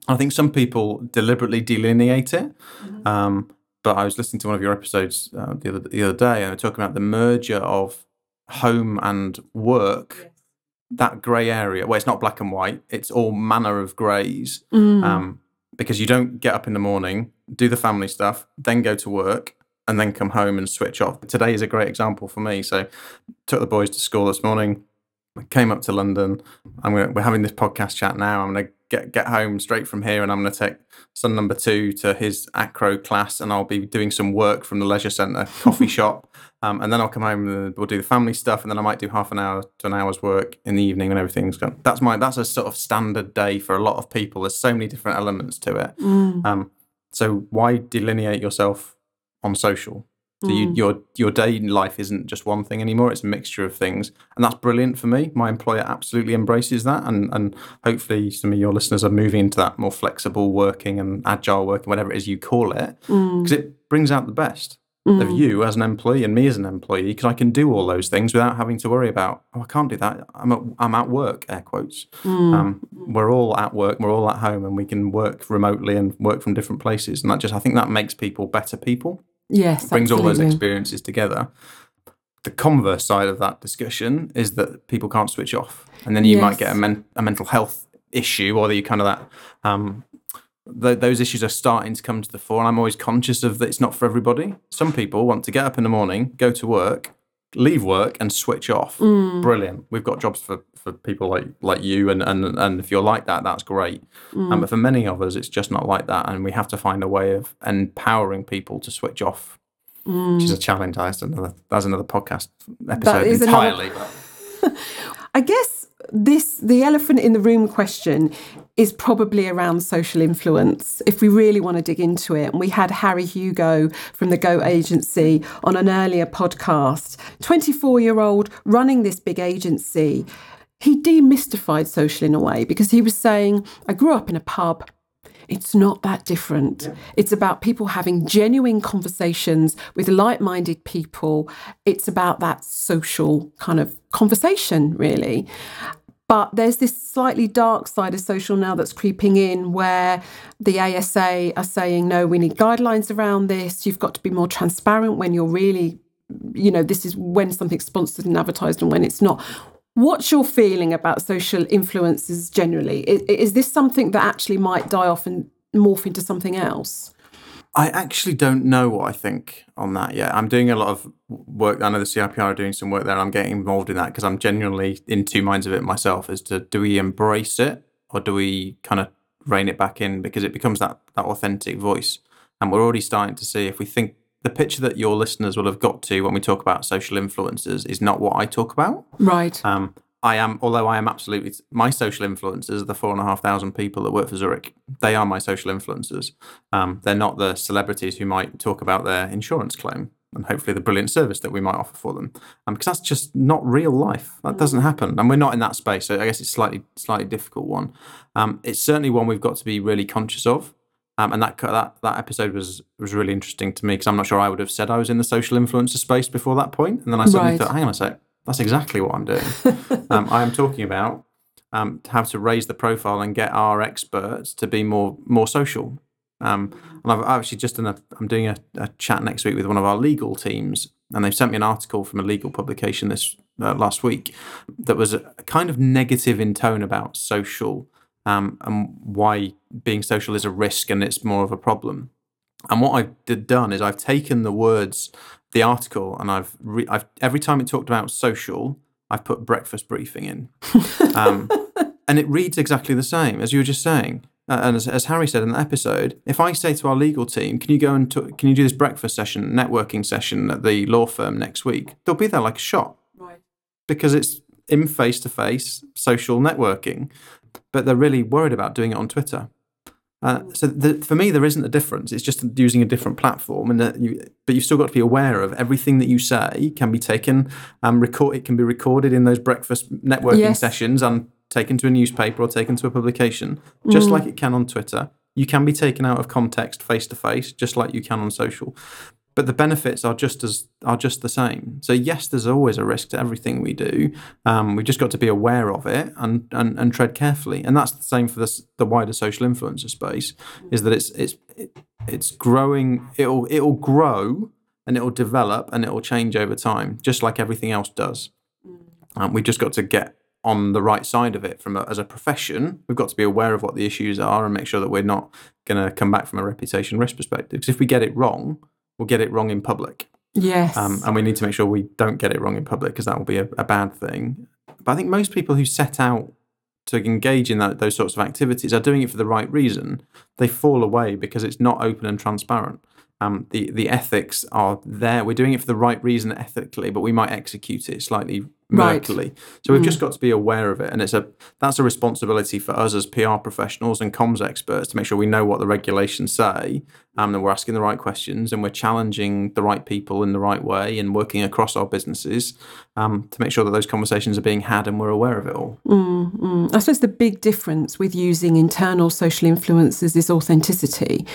I think some people deliberately delineate it. Um, but I was listening to one of your episodes uh, the other the other day, and they were talking about the merger of home and work. That grey area, where it's not black and white, it's all manner of greys. Um, because you don't get up in the morning, do the family stuff, then go to work, and then come home and switch off. Today is a great example for me. So, took the boys to school this morning, came up to London. I'm gonna, we're having this podcast chat now. I'm going to get get home straight from here, and I'm going to take son number two to his acro class, and I'll be doing some work from the leisure centre coffee shop, um, and then I'll come home and we'll do the family stuff, and then I might do half an hour to an hour's work in the evening when everything's gone. That's my that's a sort of standard day for a lot of people. There's so many different elements to it. Um, so why delineate yourself on social? So you, mm. your your day in life isn't just one thing anymore; it's a mixture of things, and that's brilliant for me. My employer absolutely embraces that, and and hopefully some of your listeners are moving into that more flexible working and agile working, whatever it is you call it, mm. because it brings out the best of mm. you as an employee and me as an employee, because I can do all those things without having to worry about oh I can't do that. I'm at, I'm at work, air quotes. Um, we're all at work, we're all at home, and we can work remotely and work from different places, and that just I think that makes people better people Yes, brings all those experiences together. The converse side of that discussion is that people can't switch off, and then you might get a, men- a mental health issue, or you kind of that. Um, th- those issues are starting to come to the fore, and I'm always conscious of that. It's not for everybody. Some people want to get up in the morning, go to work, leave work, and switch off. Mm. Brilliant. We've got jobs for, for people like like you, and and and if you're like that, that's great. Mm. Um, but for many of us, it's just not like that, and we have to find a way of empowering people to switch off, which is a challenge. That's another that's another podcast episode Mm. is another- entirely. I guess this the elephant in the room question is probably around social influence if we really want to dig into it and we had Harry Hugo from the Goat agency on an earlier podcast 24 year old running this big agency he demystified social in a way because he was saying I grew up in a pub it's not that different. It's about people having genuine conversations with like minded people. It's about that social kind of conversation, really. But there's this slightly dark side of social now that's creeping in where the ASA are saying, no, we need guidelines around this. You've got to be more transparent when you're really, you know, this is when something's sponsored and advertised and when it's not. What's your feeling about social influences generally? Is, is this something that actually might die off and morph into something else? I actually don't know what I think on that yet. I'm doing a lot of work. I know the CIPR are doing some work there. And I'm getting involved in that because I'm genuinely in two minds of it myself. As to do we embrace it or do we kind of rein it back in because it becomes that that authentic voice. And we're already starting to see if we think the picture that your listeners will have got to when we talk about social influencers is not what I talk about. Right. Um, I am, although I am absolutely my social influencers are the four and a half thousand people that work for Zurich. They are my social influencers. Um, they're not the celebrities who might talk about their insurance claim and hopefully the brilliant service that we might offer for them. Um, because that's just not real life. That doesn't happen, and we're not in that space. So I guess it's slightly slightly difficult one. Um, it's certainly one we've got to be really conscious of. Um, and that that that episode was was really interesting to me because I'm not sure I would have said I was in the social influencer space before that point. And then I suddenly Right. thought, hang on a sec, that's exactly what I'm doing. um, I am talking about um, how to raise the profile and get our experts to be more more social. Um, and I've actually just done a I'm doing a, a chat next week with one of our legal teams, and they've sent me an article from a legal publication this uh, last week that was a, kind of negative in tone about social um, and why being social is a risk and it's more of a problem. And what I've done is I've taken the words, the article, and I've, re- I've every time it talked about social, I've put breakfast briefing in, um, and it reads exactly the same as you were just saying. Uh, and as, as Harry said in the episode, if I say to our legal team, "Can you go and t- can you do this breakfast session, networking session at the law firm next week?" They'll be there like a shot Right. because it's in face to face social networking, but they're really worried about doing it on Twitter. Uh, so the, for me, there isn't a difference. It's just using a different platform, and that you, but you've still got to be aware of everything that you say can be taken and record. It can be recorded in those breakfast networking Yes. sessions and taken to a newspaper or taken to a publication, just like it can on Twitter. You can be taken out of context face to face, just like you can on social. But the benefits are just as are just the same. So yes, there's always a risk to everything we do. Um, we've just got to be aware of it and, and and tread carefully. And that's the same for this the wider social influencer space. Is that it's it's it's growing. It'll it'll grow and it'll develop and it'll change over time, just like everything else does. Um, we've just got to get on the right side of it from a, as a profession. We've got to be aware of what the issues are and make sure that we're not going to come back from a reputation risk perspective. Because if we get it wrong, we'll get it wrong in public. Yes. Um, and we need to make sure we don't get it wrong in public because that will be a, a bad thing. But I think most people who set out to engage in that, those sorts of activities are doing it for the right reason, they fall away because it's not open and transparent. Um, the the ethics are there. We're doing it for the right reason ethically, but we might execute it slightly Right. So we've mm. just got to be aware of it, and it's a that's a responsibility for us as PR professionals and comms experts to make sure we know what the regulations say, um, and we're asking the right questions, and we're challenging the right people in the right way, and working across our businesses um, to make sure that those conversations are being had and we're aware of it all. Mm, mm. I suppose the big difference with using internal social influencers is authenticity.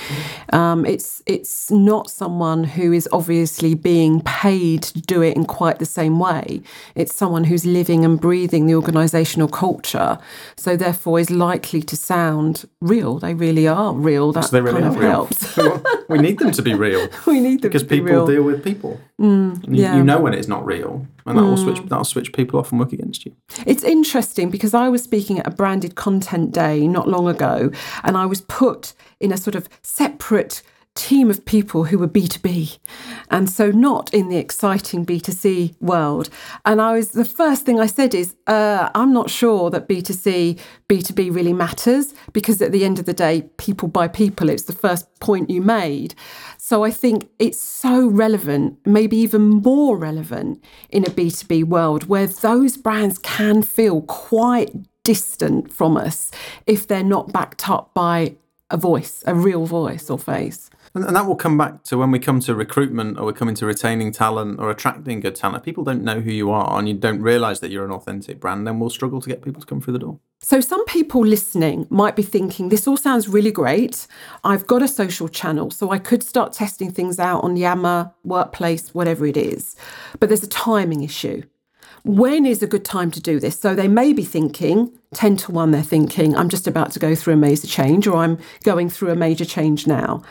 Mm. it's it's not someone who is obviously being paid to do it in quite the same way. It's someone who's living and breathing the organisational culture, so therefore is likely to sound real. They really are real. That so really kind of real. helps. we need them to be real. we need them because be people deal with people. Mm, you, yeah. you know when it's not real, and that will switch mm. that'll switch people off and work against you. It's interesting because I was speaking at a branded content day not long ago, and I was put in a sort of separate team of people who were B2B. And so not in the exciting B2C world. And I was the first thing I said is, uh, I'm not sure that B2C, B2B really matters because at the end of the day, people buy people. It's the first point you made. So I think it's so relevant, maybe even more relevant in a B2B world where those brands can feel quite distant from us if they're not backed up by a voice, a real voice or face. And, and that will come back to when we come to recruitment or we're coming to retaining talent or attracting good talent. People don't know who you are and you don't realize that you're an authentic brand, then we'll struggle to get people to come through the door. So, some people listening might be thinking, this all sounds really great. I've got a social channel, so I could start testing things out on Yammer, Workplace, whatever it is. But there's a timing issue. When is a good time to do this? So, they may be thinking, 10 to 1, they're thinking, I'm just about to go through a major change, or I'm going through a major change now.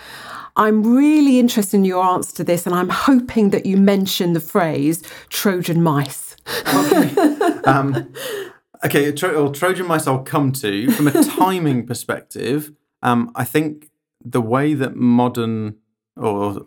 I'm really interested in your answer to this, and I'm hoping that you mention the phrase Trojan mice. okay. Um, okay, Tro- Trojan mice I'll come to. From a timing perspective, um, I think the way that modern or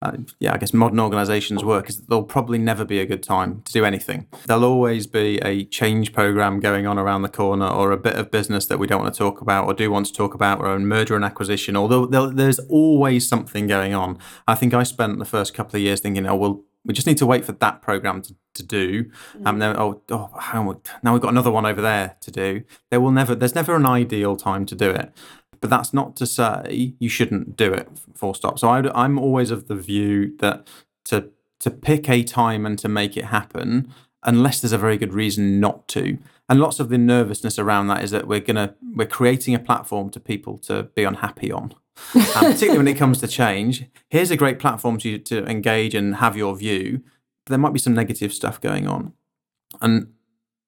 uh, yeah, I guess modern organizations work is that there'll probably never be a good time to do anything. There'll always be a change program going on around the corner or a bit of business that we don't want to talk about or do want to talk about or a merger and acquisition, although there's always something going on. I think I spent the first couple of years thinking, oh, well, we just need to wait for that program to, to do. Um, then, oh, oh how, now we've got another one over there to do. There will never, there's never an ideal time to do it. But that's not to say you shouldn't do it. Full stop. So I, I'm always of the view that to to pick a time and to make it happen, unless there's a very good reason not to. And lots of the nervousness around that is that we're gonna we're creating a platform to people to be unhappy on. um, particularly when it comes to change, here's a great platform to to engage and have your view. But there might be some negative stuff going on, and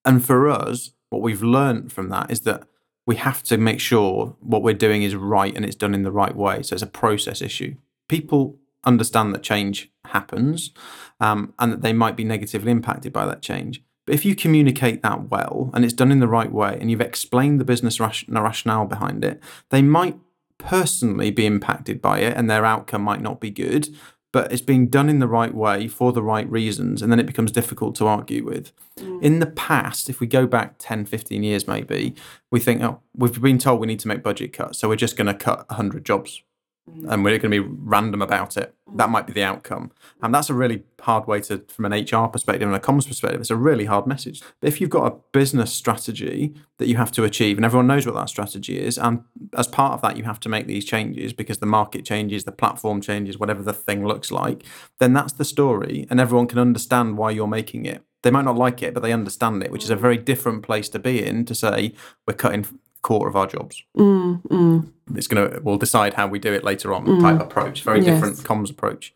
and for us, what we've learned from that is that we have to make sure what we're doing is right and it's done in the right way. So it's a process issue. People understand that change happens um, and that they might be negatively impacted by that change. But if you communicate that well and it's done in the right way and you've explained the business rationale behind it, they might personally be impacted by it and their outcome might not be good, but it's being done in the right way for the right reasons and then it becomes difficult to argue with mm. in the past if we go back 10 15 years maybe we think oh we've been told we need to make budget cuts so we're just going to cut 100 jobs. And we're going to be random about it. Mm. That might be the outcome. And that's a really hard way to, from an HR perspective and a comms perspective, it's a really hard message. But if you've got a business strategy that you have to achieve, and everyone knows what that strategy is, and as part of that, you have to make these changes because the market changes, the platform changes, whatever the thing looks like, then that's the story, and everyone can understand why you're making it they might not like it, but they understand it, which is a very different place to be in to say we're cutting quarter of our jobs. Mm, mm. It's going to we'll decide how we do it later on. Mm. Type approach, very yes. different comms approach.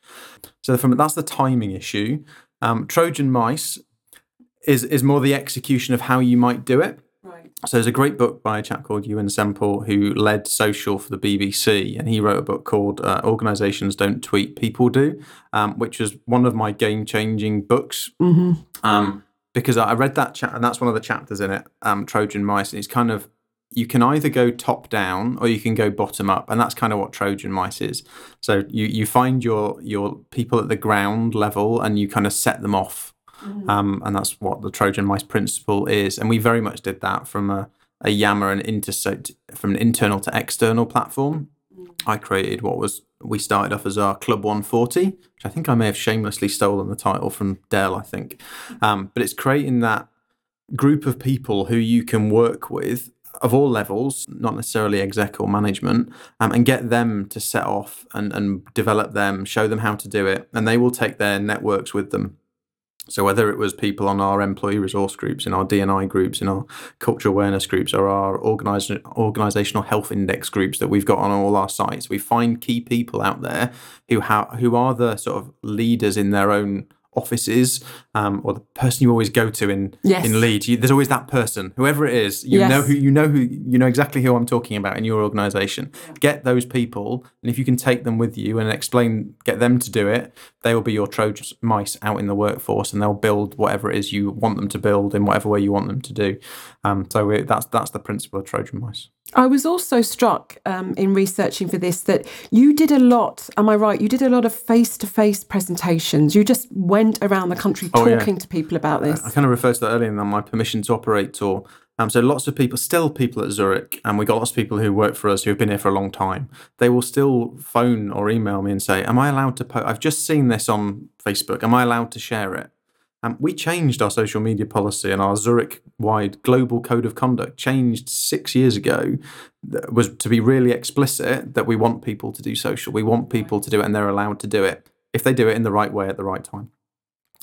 So from that's the timing issue. Um, Trojan mice is is more the execution of how you might do it. Right. So there's a great book by a chap called Euan Semple who led social for the BBC, and he wrote a book called uh, "Organizations Don't Tweet, People Do," um, which was one of my game changing books. Mm-hmm. Um, because I read that chat, and that's one of the chapters in it, um, Trojan Mice, and it's kind of you can either go top down or you can go bottom up and that's kind of what trojan mice is so you you find your your people at the ground level and you kind of set them off mm. um, and that's what the trojan mice principle is and we very much did that from a a Yammer and intersect from an internal to external platform. I created what was we started off as our Club 140, which I think I may have shamelessly stolen the title from Dell. I think, um, but it's creating that group of people who you can work with of all levels, not necessarily exec or management, um, and get them to set off and, and develop them, show them how to do it, and they will take their networks with them. So whether it was people on our employee resource groups, in our DNI groups, in our cultural awareness groups, or our organizational health index groups that we've got on all our sites, we find key people out there who who are the sort of leaders in their own offices um, or the person you always go to in yes. in Leeds. You, there's always that person, whoever it is. You yes. know who you know who you know exactly who I'm talking about in your organisation. Yeah. Get those people, and if you can take them with you and explain, get them to do it, they will be your Trojan mice out in the workforce, and they'll build whatever it is you want them to build in whatever way you want them to do. Um, so that's that's the principle of Trojan mice. I was also struck um, in researching for this that you did a lot. Am I right? You did a lot of face-to-face presentations. You just went around the country talking oh, yeah. to people about this. I, I kind of referred to that earlier in my permission to operate tour. Um, so lots of people, still people at Zurich, and we got lots of people who work for us who have been here for a long time. They will still phone or email me and say, "Am I allowed to post? I've just seen this on Facebook. Am I allowed to share it?" Um, we changed our social media policy and our Zurich wide global code of conduct changed six years ago was to be really explicit that we want people to do social. We want people to do it and they're allowed to do it if they do it in the right way at the right time.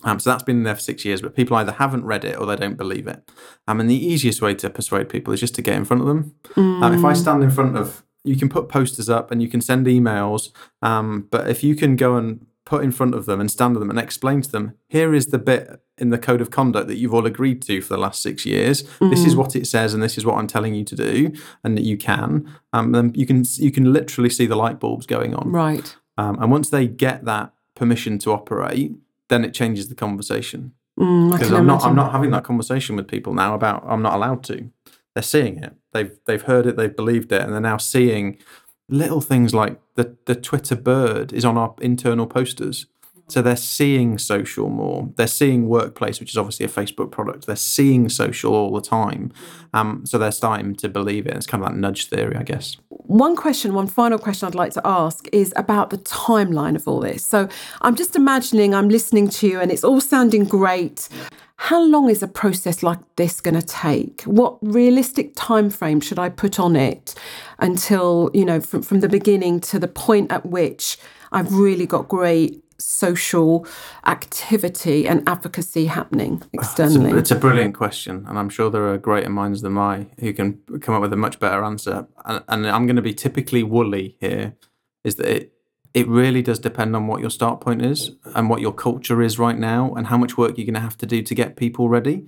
Um, so that's been there for six years, but people either haven't read it or they don't believe it. Um, and the easiest way to persuade people is just to get in front of them. Mm. Um, if I stand in front of, you can put posters up and you can send emails, um, but if you can go and put in front of them and stand with them and explain to them here is the bit in the code of conduct that you've all agreed to for the last six years. Mm. this is mm. what it says and this is what i'm telling you to do and that you can. Um, then you can you can literally see the light bulbs going on. Right. Um, and once they get that permission to operate then it changes the conversation. Because mm, i'm not i'm not having that conversation with people now about i'm not allowed to. They're seeing it. They've they've heard it they've believed it and they're now seeing little things like the, the Twitter bird is on our internal posters. So they're seeing social more. They're seeing workplace, which is obviously a Facebook product. They're seeing social all the time. Um, so they're starting to believe it. It's kind of that nudge theory, I guess. One question, one final question I'd like to ask is about the timeline of all this. So I'm just imagining I'm listening to you and it's all sounding great. How long is a process like this going to take? What realistic time frame should I put on it until, you know, from, from the beginning to the point at which I've really got great social activity and advocacy happening externally? It's a, it's a, brilliant question, and I'm sure there are greater minds than mine who can come up with a much better answer. And, and I'm going to be typically woolly here. Is that it? It really does depend on what your start point is and what your culture is right now and how much work you're going to have to do to get people ready.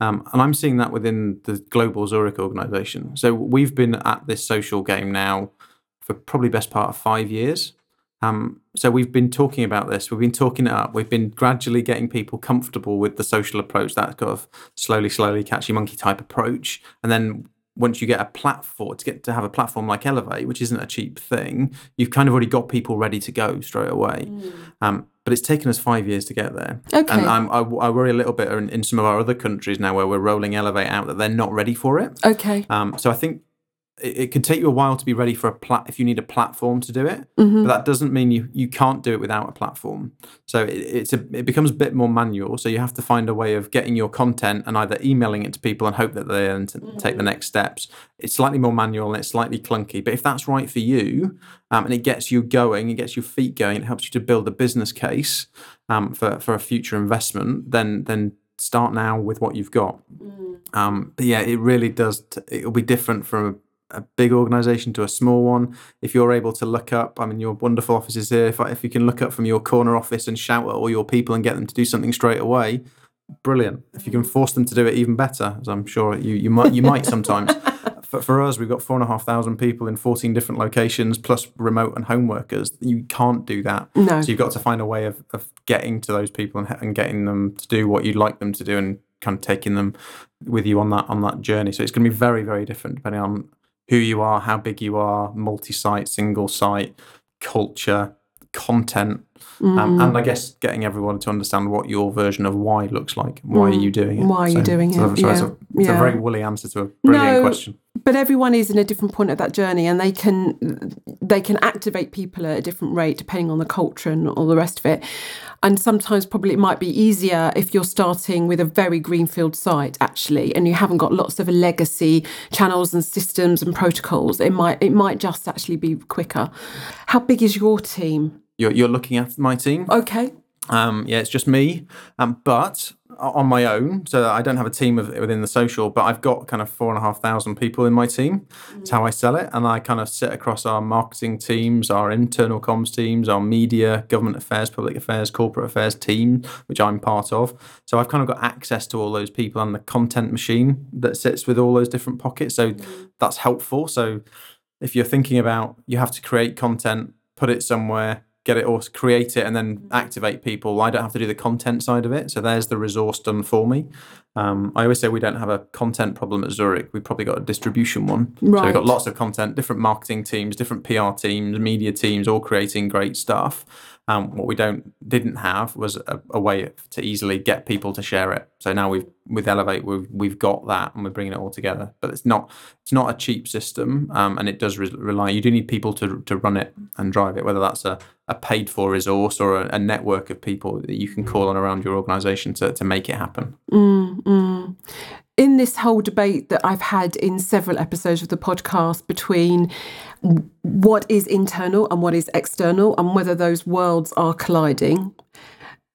Um, and I'm seeing that within the global Zurich organization. So we've been at this social game now for probably best part of five years. Um, so we've been talking about this. We've been talking it up. We've been gradually getting people comfortable with the social approach, that kind of slowly, slowly catchy monkey type approach. And then once you get a platform to get to have a platform like Elevate, which isn't a cheap thing, you've kind of already got people ready to go straight away. Mm. Um, but it's taken us five years to get there. Okay. And I, I worry a little bit in, in, some of our other countries now where we're rolling Elevate out that they're not ready for it. Okay. Um, so I think it, it could take you a while to be ready for a plat if you need a platform to do it mm-hmm. but that doesn't mean you you can't do it without a platform so it, it's a it becomes a bit more manual so you have to find a way of getting your content and either emailing it to people and hope that they then mm-hmm. take the next steps it's slightly more manual and it's slightly clunky but if that's right for you um, and it gets you going it gets your feet going it helps you to build a business case um, for for a future investment then then start now with what you've got mm. um, but yeah it really does t- it'll be different from a big organization to a small one. If you're able to look up, I mean, your wonderful offices here, if, if you can look up from your corner office and shout at all your people and get them to do something straight away, brilliant. If you can force them to do it, even better, as I'm sure you, you might you might sometimes. for, for us, we've got four and a half thousand people in 14 different locations, plus remote and home workers. You can't do that. No. So you've got to find a way of, of getting to those people and, and getting them to do what you'd like them to do and kind of taking them with you on that on that journey. So it's going to be very very different depending on who you are, how big you are, multi site, single site, culture, content, mm. um, and I guess getting everyone to understand what your version of why looks like. Why mm. are you doing it? Why are so, you doing so, it? So yeah. it's a It's Yeah. a very woolly answer to a brilliant No. question. but everyone is in a different point of that journey and they can they can activate people at a different rate depending on the culture and all the rest of it. And sometimes probably it might be easier if you're starting with a very greenfield site actually and you haven't got lots of legacy channels and systems and protocols. It might it might just actually be quicker. How big is your team? You're, you're looking at my team. okay. Um, yeah, it's just me, um, but on my own. So I don't have a team of, within the social, but I've got kind of four and a half thousand people in my team. It's how I sell it, and I kind of sit across our marketing teams, our internal comms teams, our media, government affairs, public affairs, corporate affairs team, which I'm part of. So I've kind of got access to all those people and the content machine that sits with all those different pockets. So that's helpful. So if you're thinking about you have to create content, put it somewhere, get it or create it and then activate people, I don't have to do the content side of it. So there's the resource done for me. Um, I always say we don't have a content problem at Zurich. We've probably got a distribution one. So Right. we've got lots of content, different marketing teams, different PR teams, media teams, all creating great stuff. Um, what we don't didn't have was a, a way to easily get people to share it. So now we've with Elevate we've we've got that and we're bringing it all together. But it's not it's not a cheap system, um, and it does re- rely. You do need people to to run it and drive it, whether that's a, a paid for resource or a, a network of people that you can call on around your organisation to to make it happen. In this whole debate that I've had in several episodes of the podcast between what is internal and what is external and whether those worlds are colliding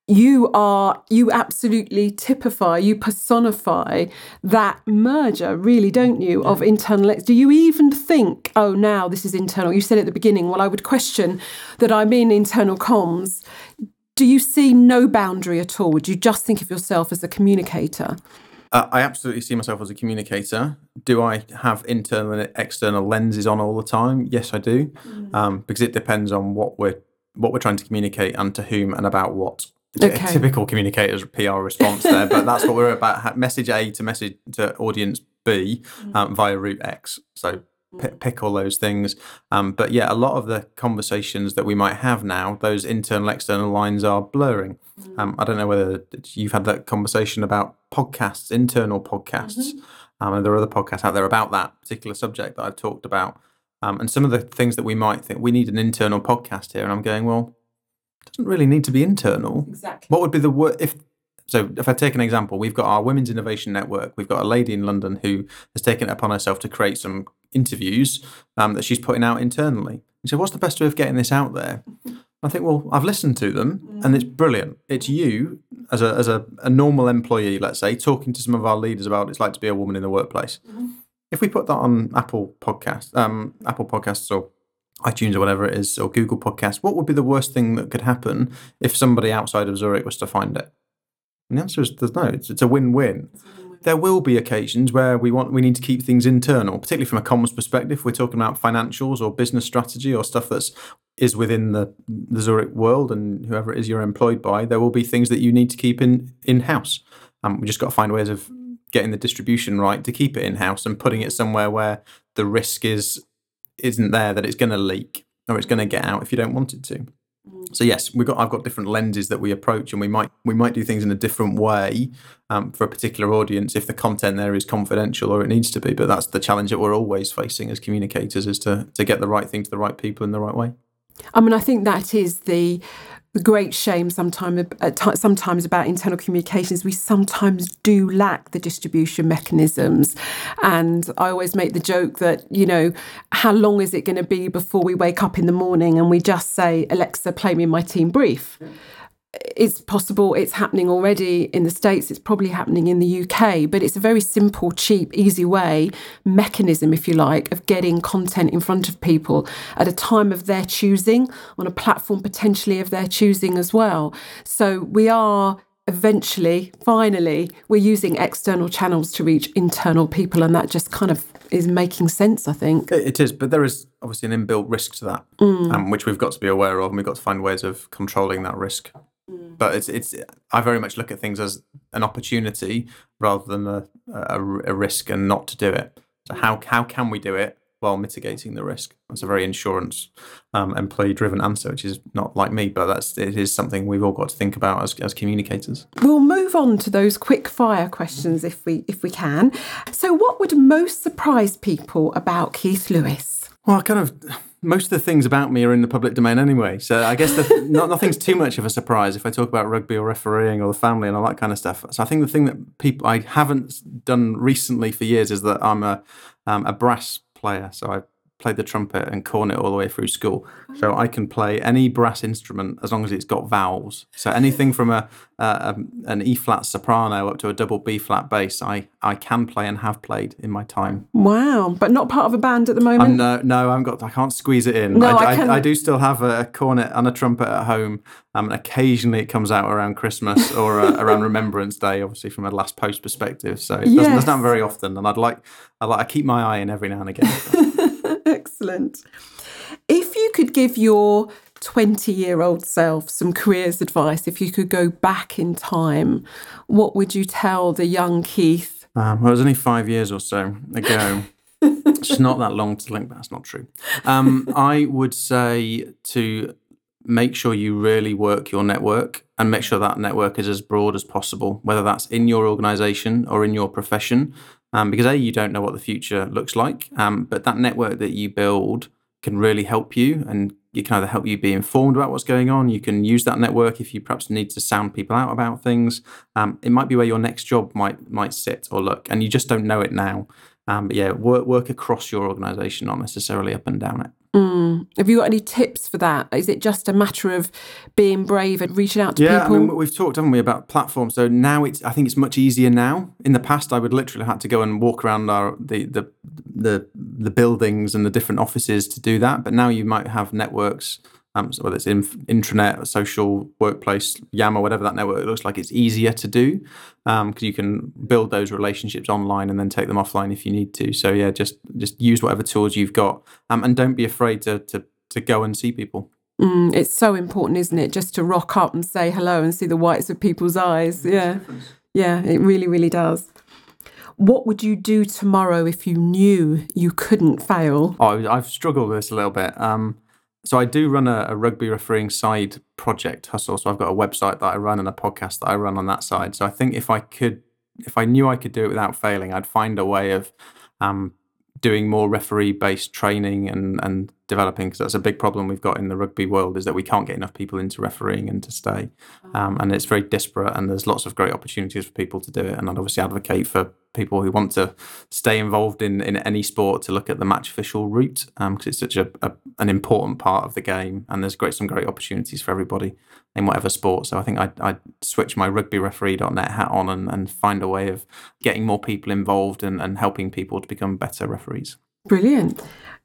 you are you absolutely typify you personify that merger really don't you of internal do you even think oh now this is internal? You said at the beginning well i would question that i'm in internal comms. Do you see no boundary at all? Do you just think of yourself as a communicator Uh, I absolutely see myself as a communicator. Do I have internal and external lenses on all the time? Yes, I do, um, because it depends on what we're what we're trying to communicate and to whom and about what. It's a typical communicator's PR response there, but that's what we're about. Message A to message to audience B um, via route X. So p- pick all those things. Um, but yeah, a lot of the conversations that we might have now, those internal external lines are blurring. Um, I don't know whether you've had that conversation about podcasts, internal podcasts. Um, and there are other podcasts out there about that particular subject that I've talked about. Um, and some of the things that we might think we need an internal podcast here, and I'm going, well, it doesn't really need to be internal. exactly What would be the word if? So, if I take an example, we've got our Women's Innovation Network. We've got a lady in London who has taken it upon herself to create some interviews um, that she's putting out internally. And so, what's the best way of getting this out there? I think, well, I've listened to them, and it's brilliant. It's you as a as a, a normal employee, let's say, talking to some of our leaders about what it's like to be a woman in the workplace. If we put that on Apple Podcast, um, Apple Podcasts, or iTunes or whatever it is, or Google Podcasts, what would be the worst thing that could happen if somebody outside of Zurich was to find it? And the answer is there's no. It's, it's a win-win. There will be occasions where we want we need to keep things internal, particularly from a comms perspective. We're talking about financials or business strategy or stuff that's is within the the Zurich world and whoever it is you're employed by. There will be things that you need to keep in in house. Um, we just got to find ways of getting the distribution right to keep it in house and putting it somewhere where the risk is isn't there that it's going to leak or it's going to get out if you don't want it to. So yes, we've got I've got different lenses that we approach, and we might we might do things in a different way um, for a particular audience if the content there is confidential or it needs to be. But that's the challenge that we're always facing as communicators is to to get the right thing to the right people in the right way. I mean, I think that is the great shame sometimes sometimes about internal communications. We sometimes do lack the distribution mechanisms, and I always make the joke that you know, how long is it going to be before we wake up in the morning and we just say, Alexa, play me my team brief? It's possible it's happening already in the states it's probably happening in the UK but it's a very simple cheap easy way mechanism if you like of getting content in front of people at a time of their choosing on a platform potentially of their choosing as well. So we are eventually finally we're using external channels to reach internal people and that just kind of is making sense i think. It is, but there is obviously an inbuilt risk to that, um, which we've got to be aware of, and we've got to find ways of controlling that risk. But it's it's I very much look at things as an opportunity rather than a, a, a risk and not to do it. So how how can we do it while mitigating the risk. That's a very insurance um, employee driven answer, which is not like me, but that's it is something we've all got to think about as, as communicators. We'll move on to those quick fire questions if we if we can. So, what would most surprise people about Keith Lewis? Well, I kind of most of the things about me are in the public domain anyway. So I guess the, not, nothing's too much of a surprise if I talk about rugby or refereeing or the family and all that kind of stuff. So I think the thing that people I haven't done recently for years is that I'm a um, a brass player. So I played the trumpet and cornet all the way through school. So I can play any brass instrument as long as it's got vowels. So anything from a, a an E flat soprano up to a double B flat bass, I, I can play and have played in my time. Wow, but not part of a band at the moment. I'm no, no, I'm got. I can't squeeze it in. No, I, I can- I, do still have a cornet and a trumpet at home. Um, and occasionally it comes out around Christmas or uh, around Remembrance Day, obviously from a last post perspective. So it doesn't, doesn't happen very often. And I'd like, I like, I keep my eye in every now and again. Excellent. If you could give your 20 year old self some careers advice, if you could go back in time, what would you tell the young Keith? Um, well, it was only five years or so ago. it's not that long to link. That's not true. Um, I would say to make sure you really work your network and make sure that network is as broad as possible, whether that's in your organization or in your profession. Um, because A, you don't know what the future looks like, um, but that network that you build can really help you and it can either help you be informed about what's going on. You can use that network if you perhaps need to sound people out about things. Um, it might be where your next job might might sit or look, and you just don't know it now. Um, but yeah, work work across your organisation, not necessarily up and down it. Mm. Have you got any tips for that? Is it just a matter of being brave and reaching out to Yeah, people? I mean, we've talked, haven't we, about platforms. So now it's, I think it's much easier now. In the past, I would literally have to go and walk around our, the, the, the, the buildings and the different offices to do that. But now you might have networks, um, so whether it's in, intranet, social, workplace, Yammer, whatever that network looks like, it's easier to do because you can build those relationships online and then take them offline if you need to. So yeah, just just use whatever tools you've got um, and don't be afraid to, to, to go and see people. Mm, it's so important, isn't it? Just to rock up and say hello and see the whites of people's eyes. Yeah. Yeah, it really, really does. What would you do tomorrow if you knew you couldn't fail? Oh, I've struggled with this a little bit. Um, so I do run a, a rugby refereeing side project hustle. So I've got a website that I run and a podcast that I run on that side. So I think if I could, if I knew I could do it without failing, I'd find a way of um, doing more referee based training and and developing because that's a big problem we've got in the rugby world is that we can't get enough people into refereeing and to stay. Um, and it's very disparate and there's lots of great opportunities for people to do it. And I'd obviously advocate for people who want to stay involved in, in any sport to look at the match official route because it's such a, a an important part of the game and there's great some great opportunities for everybody in whatever sport. So I think I'd, I'd switch my rugbyreferee.net hat on and, and find a way of getting more people involved and, and helping people to become better referees. Brilliant.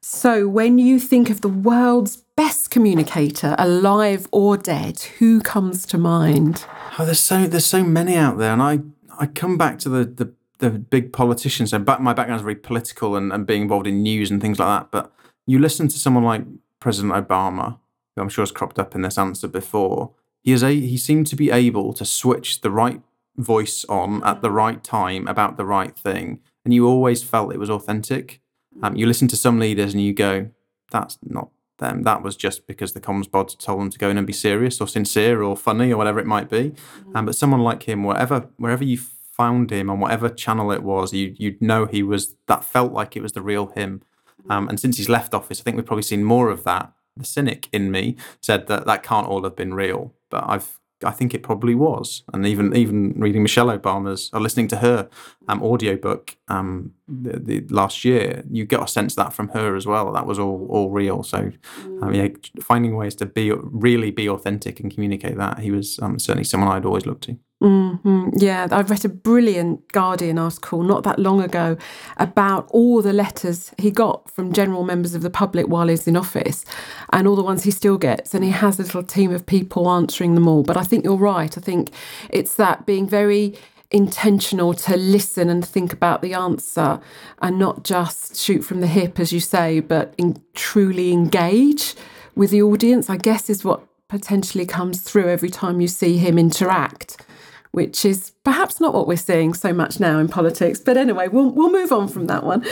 So, when you think of the world's best communicator, alive or dead, who comes to mind? Oh, there's so there's so many out there, and I I come back to the the, the big politicians. So back, my background is very political and, and being involved in news and things like that. But you listen to someone like President Obama, who I'm sure has cropped up in this answer before. He is a he seemed to be able to switch the right voice on at the right time about the right thing, and you always felt it was authentic. Um, you listen to some leaders and you go, "That's not them. That was just because the comms bods told them to go in and be serious or sincere or funny or whatever it might be." Um, but someone like him, wherever wherever you found him on whatever channel it was, you you'd know he was that felt like it was the real him. Um, and since he's left office, I think we've probably seen more of that. The cynic in me said that that can't all have been real, but I've I think it probably was. And even even reading Michelle Obama's or listening to her um, audiobook um, the, the last year, you get a sense of that from her as well. That was all all real. So um, yeah, finding ways to be really be authentic and communicate that he was um, certainly someone I'd always look to. Hmm Yeah, I read a brilliant Guardian article not that long ago about all the letters he got from general members of the public while he's in office and all the ones he still gets. And he has a little team of people answering them all. But I think you're right. I think it's that being very intentional to listen and think about the answer and not just shoot from the hip, as you say, but in, truly engage with the audience, I guess, is what potentially comes through every time you see him interact which is perhaps not what we're seeing so much now in politics. But anyway, we'll, we'll move on from that one.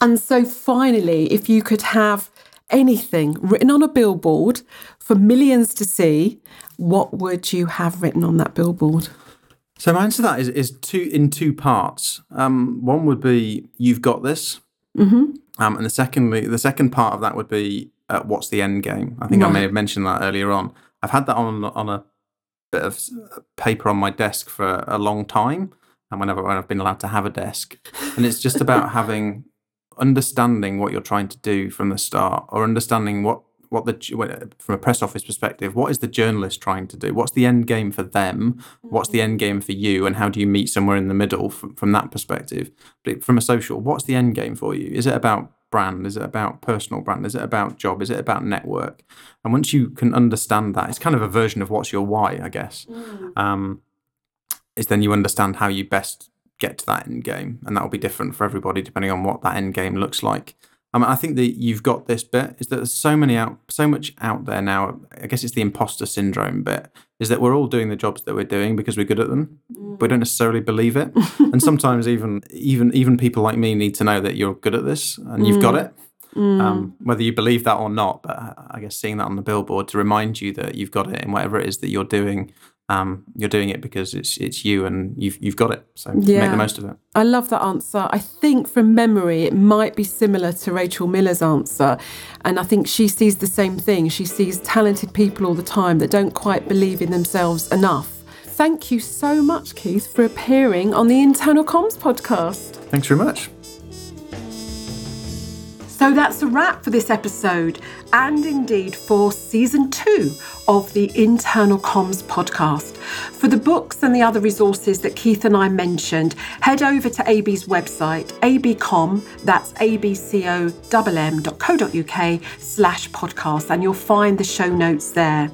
And so finally, if you could have anything written on a billboard for millions to see, what would you have written on that billboard? So my answer to that is, is two in two parts. Um, one would be you've got this, Mm-hmm. um, and the secondly the second part of that would be uh, what's the end game. I think I may have mentioned that earlier on. I've had that on on a bit of uh, paper on my desk for a long time, and whenever when I've been allowed to have a desk, and it's just about having understanding what you're trying to do from the start, or understanding what what the from a press office perspective, what is the journalist trying to do? What's the end game for them? What's the mm-hmm. end game for you? And how do you meet somewhere in the middle from, from that perspective? But from a social, what's the end game for you? Is it about brand? Is it about personal brand? Is it about job? Is it about network? And once you can understand that, it's kind of a version of what's your why, I guess. Um, is then you understand how you best get to that end game, and that will be different for everybody depending on what that end game looks like. I mean, I think that you've got this bit is that there's so many out, so much out there now. I guess it's the imposter syndrome bit. Is that we're all doing the jobs that we're doing because we're good at them, but we don't necessarily believe it. and sometimes even even even people like me need to know that you're good at this and you've got mm. it. Mm. Um, whether you believe that or not, but I guess seeing that on the billboard to remind you that you've got it in whatever it is that you're doing, um, you're doing it because it's it's you and you've you've got it. So make the most of it. I love that answer. I think from memory, it might be similar to Rachel Miller's answer. And I think she sees the same thing. She sees talented people all the time that don't quite believe in themselves enough. Thank you so much, Keith, for appearing on the Internal Comms podcast. Thanks very much. So that's a wrap for this episode and indeed for season two of the Internal Comms podcast. For the books and the other resources that Keith and I mentioned, head over to AB's website, abcom, that's abcom.co.uk slash podcast, and you'll find the show notes there.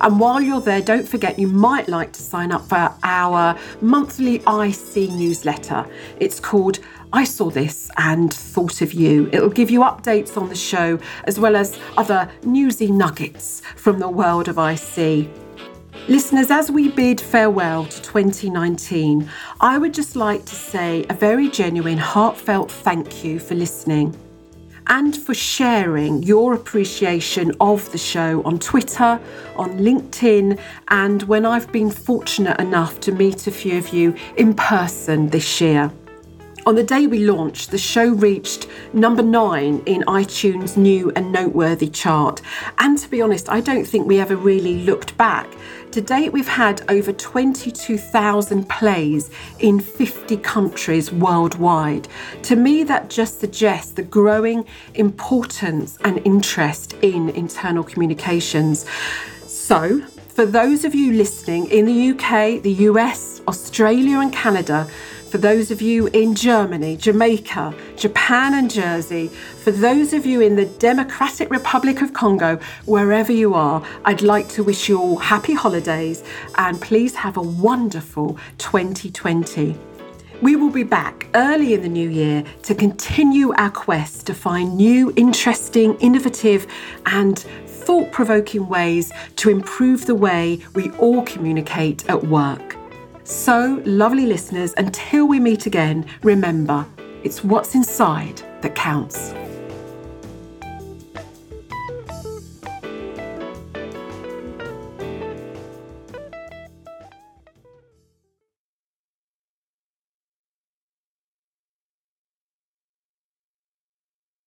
And while you're there, don't forget you might like to sign up for our monthly IC newsletter. It's called I Saw This and Thought of You. It'll give you updates on the show as well as other newsy nuggets from the world of IC. Listeners, as we bid farewell to 2019, I would just like to say a very genuine, heartfelt thank you for listening and for sharing your appreciation of the show on Twitter, on LinkedIn, and when I've been fortunate enough to meet a few of you in person this year. On the day we launched, the show reached number nine in iTunes' new and noteworthy chart. And to be honest, I don't think we ever really looked back. To date, we've had over 22,000 plays in 50 countries worldwide. To me, that just suggests the growing importance and interest in internal communications. So, for those of you listening in the UK, the US, Australia, and Canada, for those of you in Germany, Jamaica, Japan, and Jersey, for those of you in the Democratic Republic of Congo, wherever you are, I'd like to wish you all happy holidays and please have a wonderful 2020. We will be back early in the new year to continue our quest to find new, interesting, innovative, and thought provoking ways to improve the way we all communicate at work. So, lovely listeners, until we meet again, remember it's what's inside that counts.